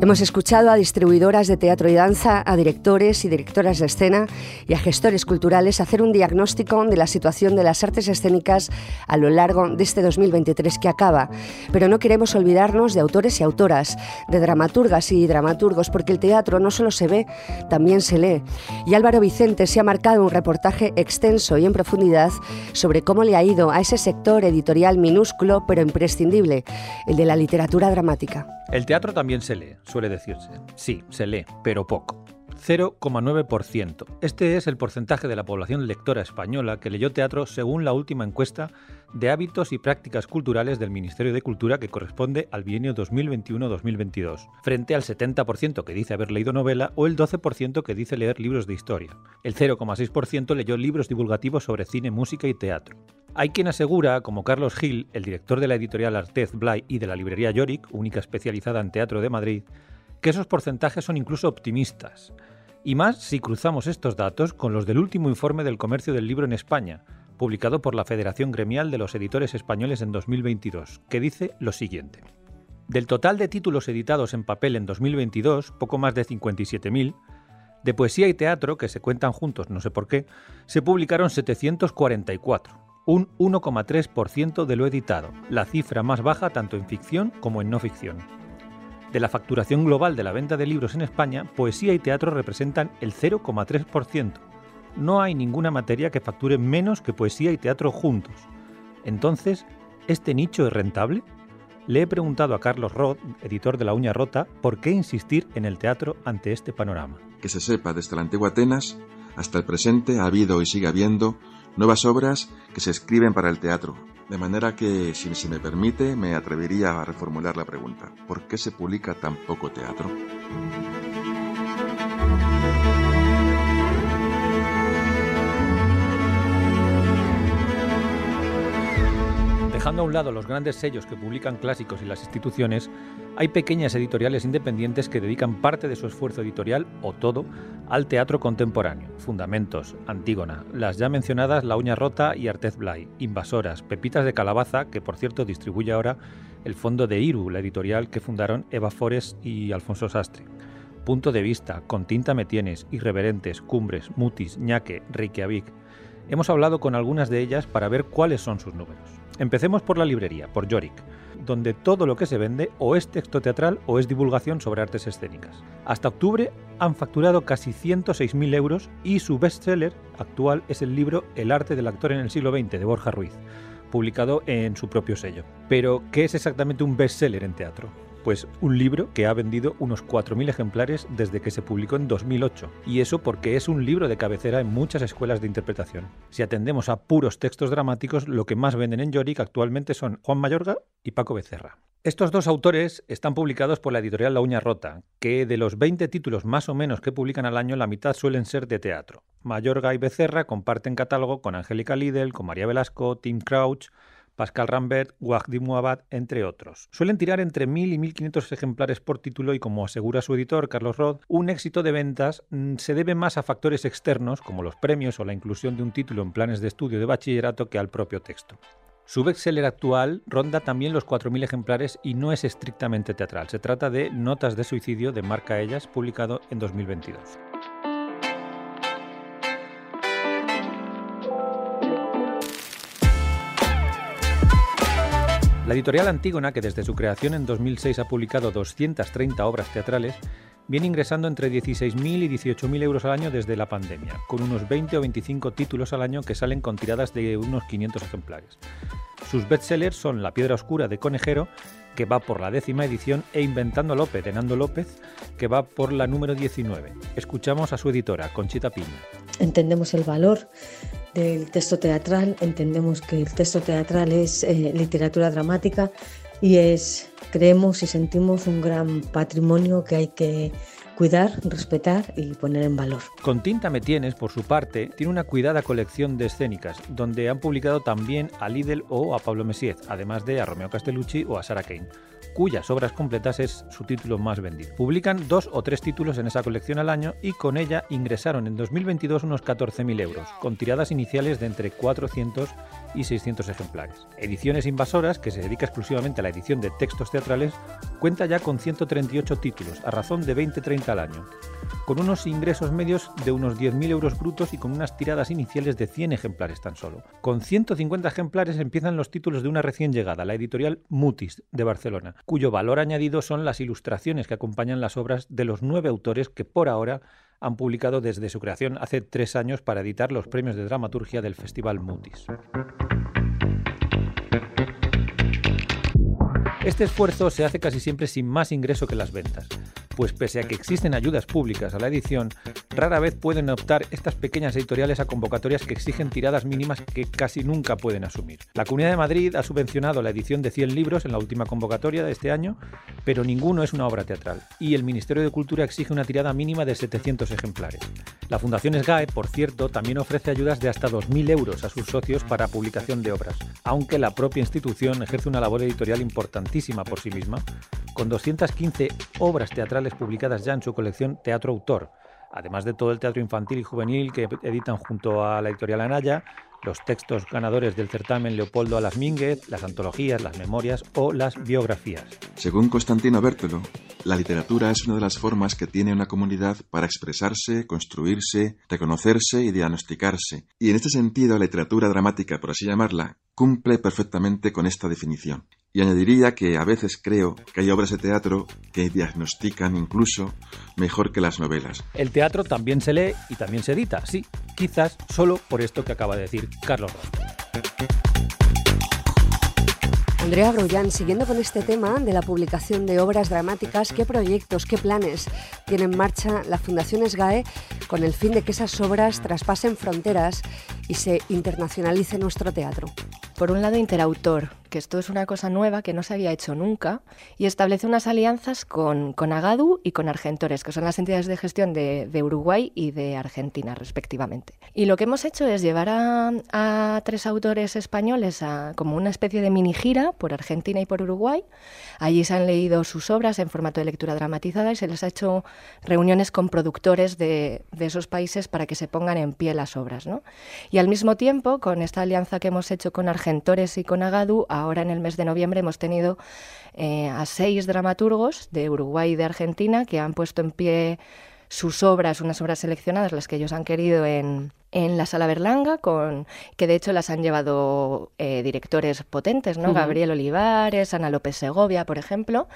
Hemos escuchado a distribuidoras de teatro y danza, a directores y directoras de escena y a gestores culturales hacer un diagnóstico de la situación de las artes escénicas a lo largo de este 2023 que acaba. Pero no queremos olvidarnos de autores y autoras, de dramaturgas y dramaturgos, porque el teatro no solo se ve, también se lee. Y Álvaro Vicente se ha marcado un reportaje extenso y en profundidad sobre cómo le ha ido a ese sector editorial minúsculo pero imprescindible, el de la literatura dramática. El teatro también se lee, suele decirse. Sí, se lee, pero poco. 0,9%. Este es el porcentaje de la población lectora española que leyó teatro según la última encuesta de hábitos y prácticas culturales del Ministerio de Cultura que corresponde al bienio 2021-2022, frente al 70% que dice haber leído novela o el 12% que dice leer libros de historia. El 0,6% leyó libros divulgativos sobre cine, música y teatro. Hay quien asegura, como Carlos Gil, el director de la editorial Artez Blay y de la librería Yorick, única especializada en teatro de Madrid, que esos porcentajes son incluso optimistas. Y más si cruzamos estos datos con los del último informe del comercio del libro en España, publicado por la Federación Gremial de los Editores Españoles en 2022, que dice lo siguiente. Del total de títulos editados en papel en 2022, poco más de 57.000, de poesía y teatro, que se cuentan juntos no sé por qué, se publicaron 744, un 1,3% de lo editado, la cifra más baja tanto en ficción como en no ficción. De la facturación global de la venta de libros en España, poesía y teatro representan el 0,3%. No hay ninguna materia que facture menos que poesía y teatro juntos. Entonces, ¿este nicho es rentable? Le he preguntado a Carlos Roth, editor de La Uña Rota, por qué insistir en el teatro ante este panorama. Que se sepa, desde la antigua Atenas hasta el presente ha habido y sigue habiendo nuevas obras que se escriben para el teatro. De manera que, si se me permite, me atrevería a reformular la pregunta. ¿Por qué se publica tan poco teatro? Dejando a un lado los grandes sellos que publican clásicos y las instituciones, hay pequeñas editoriales independientes que dedican parte de su esfuerzo editorial, o todo, al teatro contemporáneo. Fundamentos, Antígona, las ya mencionadas La Uña Rota y Artez Blay, Invasoras, Pepitas de Calabaza, que por cierto distribuye ahora el fondo de Iru, la editorial que fundaron Eva Fores y Alfonso Sastre. Punto de vista, Con tinta me tienes, Irreverentes, Cumbres, Mutis, Ñaque, Reykjavik. Hemos hablado con algunas de ellas para ver cuáles son sus números. Empecemos por la librería, por Yorick, donde todo lo que se vende o es texto teatral o es divulgación sobre artes escénicas. Hasta octubre han facturado casi 106.000 euros y su bestseller actual es el libro El arte del actor en el siglo XX de Borja Ruiz, publicado en su propio sello. Pero, ¿qué es exactamente un bestseller en teatro? Pues un libro que ha vendido unos 4.000 ejemplares desde que se publicó en 2008. Y eso porque es un libro de cabecera en muchas escuelas de interpretación. Si atendemos a puros textos dramáticos, lo que más venden en Yorick actualmente son Juan Mayorga y Paco Becerra. Estos dos autores están publicados por la editorial La Uña Rota, que de los 20 títulos más o menos que publican al año, la mitad suelen ser de teatro. Mayorga y Becerra comparten catálogo con Angélica Lidl, con María Velasco, Tim Crouch, Pascal Rambert, Wagdi Muabad, entre otros. Suelen tirar entre 1.000 y 1.500 ejemplares por título y como asegura su editor, Carlos Roth, un éxito de ventas mm, se debe más a factores externos, como los premios o la inclusión de un título en planes de estudio de bachillerato, que al propio texto. Su bestseller actual ronda también los 4.000 ejemplares y no es estrictamente teatral. Se trata de Notas de suicidio de Marca Ellas, publicado en 2022. La editorial Antígona, que desde su creación en 2006 ha publicado 230 obras teatrales, viene ingresando entre 16.000 y 18.000 euros al año desde la pandemia, con unos 20 o 25 títulos al año que salen con tiradas de unos 500 ejemplares. Sus bestsellers son La piedra oscura de Conejero, que va por la décima edición, e Inventando López de Nando López, que va por la número 19. Escuchamos a su editora, Conchita Piña. Entendemos el valor del texto teatral, entendemos que el texto teatral es eh, literatura dramática y es, creemos y sentimos un gran patrimonio que hay que cuidar, respetar y poner en valor. Con Tinta Me Tienes, por su parte, tiene una cuidada colección de escénicas, donde han publicado también a Lidl o a Pablo Messiez, además de a Romeo Castellucci o a Sarah Kane cuyas obras completas es su título más vendido. Publican dos o tres títulos en esa colección al año y con ella ingresaron en 2022 unos 14.000 euros, con tiradas iniciales de entre 400 y 600 ejemplares. Ediciones Invasoras, que se dedica exclusivamente a la edición de textos teatrales, cuenta ya con 138 títulos, a razón de 20-30 al año, con unos ingresos medios de unos 10.000 euros brutos y con unas tiradas iniciales de 100 ejemplares tan solo. Con 150 ejemplares empiezan los títulos de una recién llegada, la editorial Mutis, de Barcelona, cuyo valor añadido son las ilustraciones que acompañan las obras de los nueve autores que por ahora han publicado desde su creación hace tres años para editar los premios de dramaturgia del Festival Mutis. Este esfuerzo se hace casi siempre sin más ingreso que las ventas pues pese a que existen ayudas públicas a la edición, rara vez pueden optar estas pequeñas editoriales a convocatorias que exigen tiradas mínimas que casi nunca pueden asumir. La Comunidad de Madrid ha subvencionado la edición de 100 libros en la última convocatoria de este año, pero ninguno es una obra teatral, y el Ministerio de Cultura exige una tirada mínima de 700 ejemplares. La Fundación SGAE, por cierto, también ofrece ayudas de hasta 2.000 euros a sus socios para publicación de obras, aunque la propia institución ejerce una labor editorial importantísima por sí misma, con 215 obras teatrales publicadas ya en su colección Teatro Autor, además de todo el teatro infantil y juvenil que editan junto a la editorial Anaya, los textos ganadores del certamen Leopoldo Alas Mínguez, las antologías, las memorias o las biografías. Según Constantino Bertolo, la literatura es una de las formas que tiene una comunidad para expresarse, construirse, reconocerse y diagnosticarse. Y en este sentido, la literatura dramática, por así llamarla, cumple perfectamente con esta definición. Y añadiría que a veces creo que hay obras de teatro que diagnostican incluso mejor que las novelas. El teatro también se lee y también se edita, sí, quizás solo por esto que acaba de decir Carlos Andrea Groyan, siguiendo con este tema de la publicación de obras dramáticas, ¿qué proyectos, qué planes tiene en marcha la Fundación SGAE con el fin de que esas obras traspasen fronteras y se internacionalice nuestro teatro? Por un lado, interautor, que esto es una cosa nueva que no se había hecho nunca, y establece unas alianzas con, con Agadu y con Argentores, que son las entidades de gestión de, Uruguay y de Argentina, respectivamente. Y lo que hemos hecho es llevar a, tres autores españoles a como una especie de mini gira por Argentina y por Uruguay. Allí se han leído sus obras en formato de lectura dramatizada y se les ha hecho reuniones con productores de, de esos países para que se pongan en pie las obras. ¿no? Al mismo tiempo, con esta alianza que hemos hecho con Argentores y con Agadu, ahora en el mes de noviembre hemos tenido eh, a seis dramaturgos de Uruguay y de Argentina que han puesto en pie sus obras, unas obras seleccionadas, las que ellos han querido en, en la Sala Berlanga, con, que de hecho las han llevado eh, directores potentes, ¿no? Gabriel Olivares, Ana López Segovia, por ejemplo.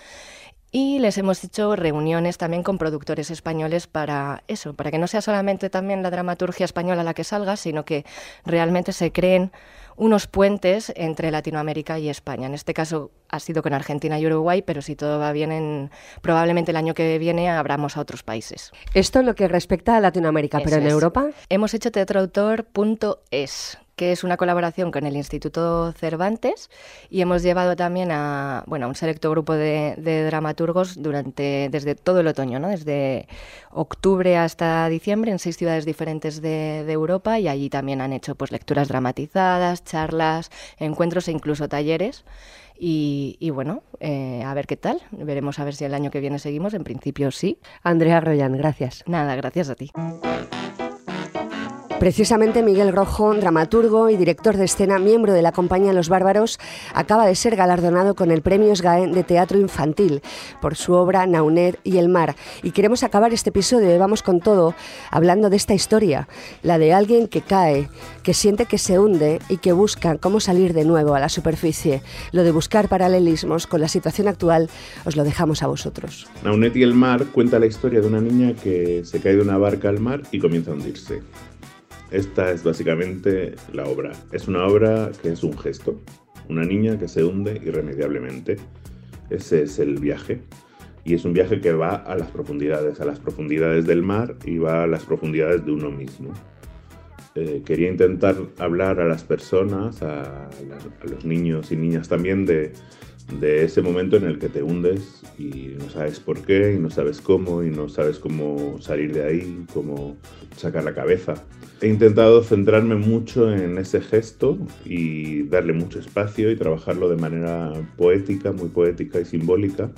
Y les hemos hecho reuniones también con productores españoles para eso, para que no sea solamente también la dramaturgia española la que salga, sino que realmente se creen unos puentes entre Latinoamérica y España. En este caso ha sido con Argentina y Uruguay, pero si todo va bien, en, probablemente el año que viene abramos a otros países. Esto en lo que respecta a Latinoamérica, pero en Europa. Hemos hecho teatroautor.es, que es una colaboración con el Instituto Cervantes y hemos llevado también a bueno un selecto grupo de, dramaturgos durante desde todo el otoño, ¿no? desde octubre hasta diciembre en seis ciudades diferentes de, Europa y allí también han hecho pues lecturas dramatizadas, charlas, encuentros e incluso talleres. Y, bueno, eh, a ver qué tal. Veremos a ver si el año que viene seguimos. En principio sí. Andrea Royan, gracias. Nada, gracias a ti. Precisamente Miguel Rojo, dramaturgo y director de escena, miembro de la compañía Los Bárbaros, acaba de ser galardonado con el Premio SGAE de Teatro Infantil por su obra Naunet y el mar. Y queremos acabar este episodio de Vamos con todo hablando de esta historia, la de alguien que cae, que siente que se hunde y que busca cómo salir de nuevo a la superficie. Lo de buscar paralelismos con la situación actual os lo dejamos a vosotros. Naunet y el mar cuenta la historia de una niña que se cae de una barca al mar y comienza a hundirse. Esta es básicamente la obra. Es una obra que es un gesto. Una niña que se hunde irremediablemente. Ese es el viaje. Y es un viaje que va a las profundidades, a las profundidades del mar y va a las profundidades de uno mismo. eh, quería intentar hablar a las personas, a, a, los niños y niñas también, de, de ese momento en el que te hundes y no sabes por qué, y no sabes cómo, y no sabes cómo salir de ahí, cómo sacar la cabeza. He intentado centrarme mucho en ese gesto y darle mucho espacio y trabajarlo de manera poética, muy poética y simbólica,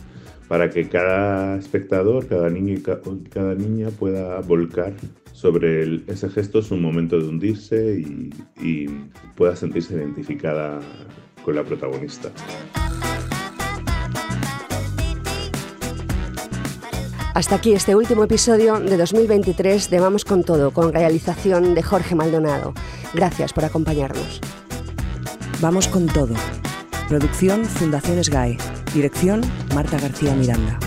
para que cada espectador, cada niño y cada niña pueda volcar sobre ese gesto su momento de hundirse y, pueda sentirse identificada con la protagonista. Hasta aquí este último episodio de 2023 de Vamos con Todo, con realización de Jorge Maldonado. Gracias por acompañarnos. Vamos con Todo. Producción Fundaciones GAE. Dirección Marta García Miranda.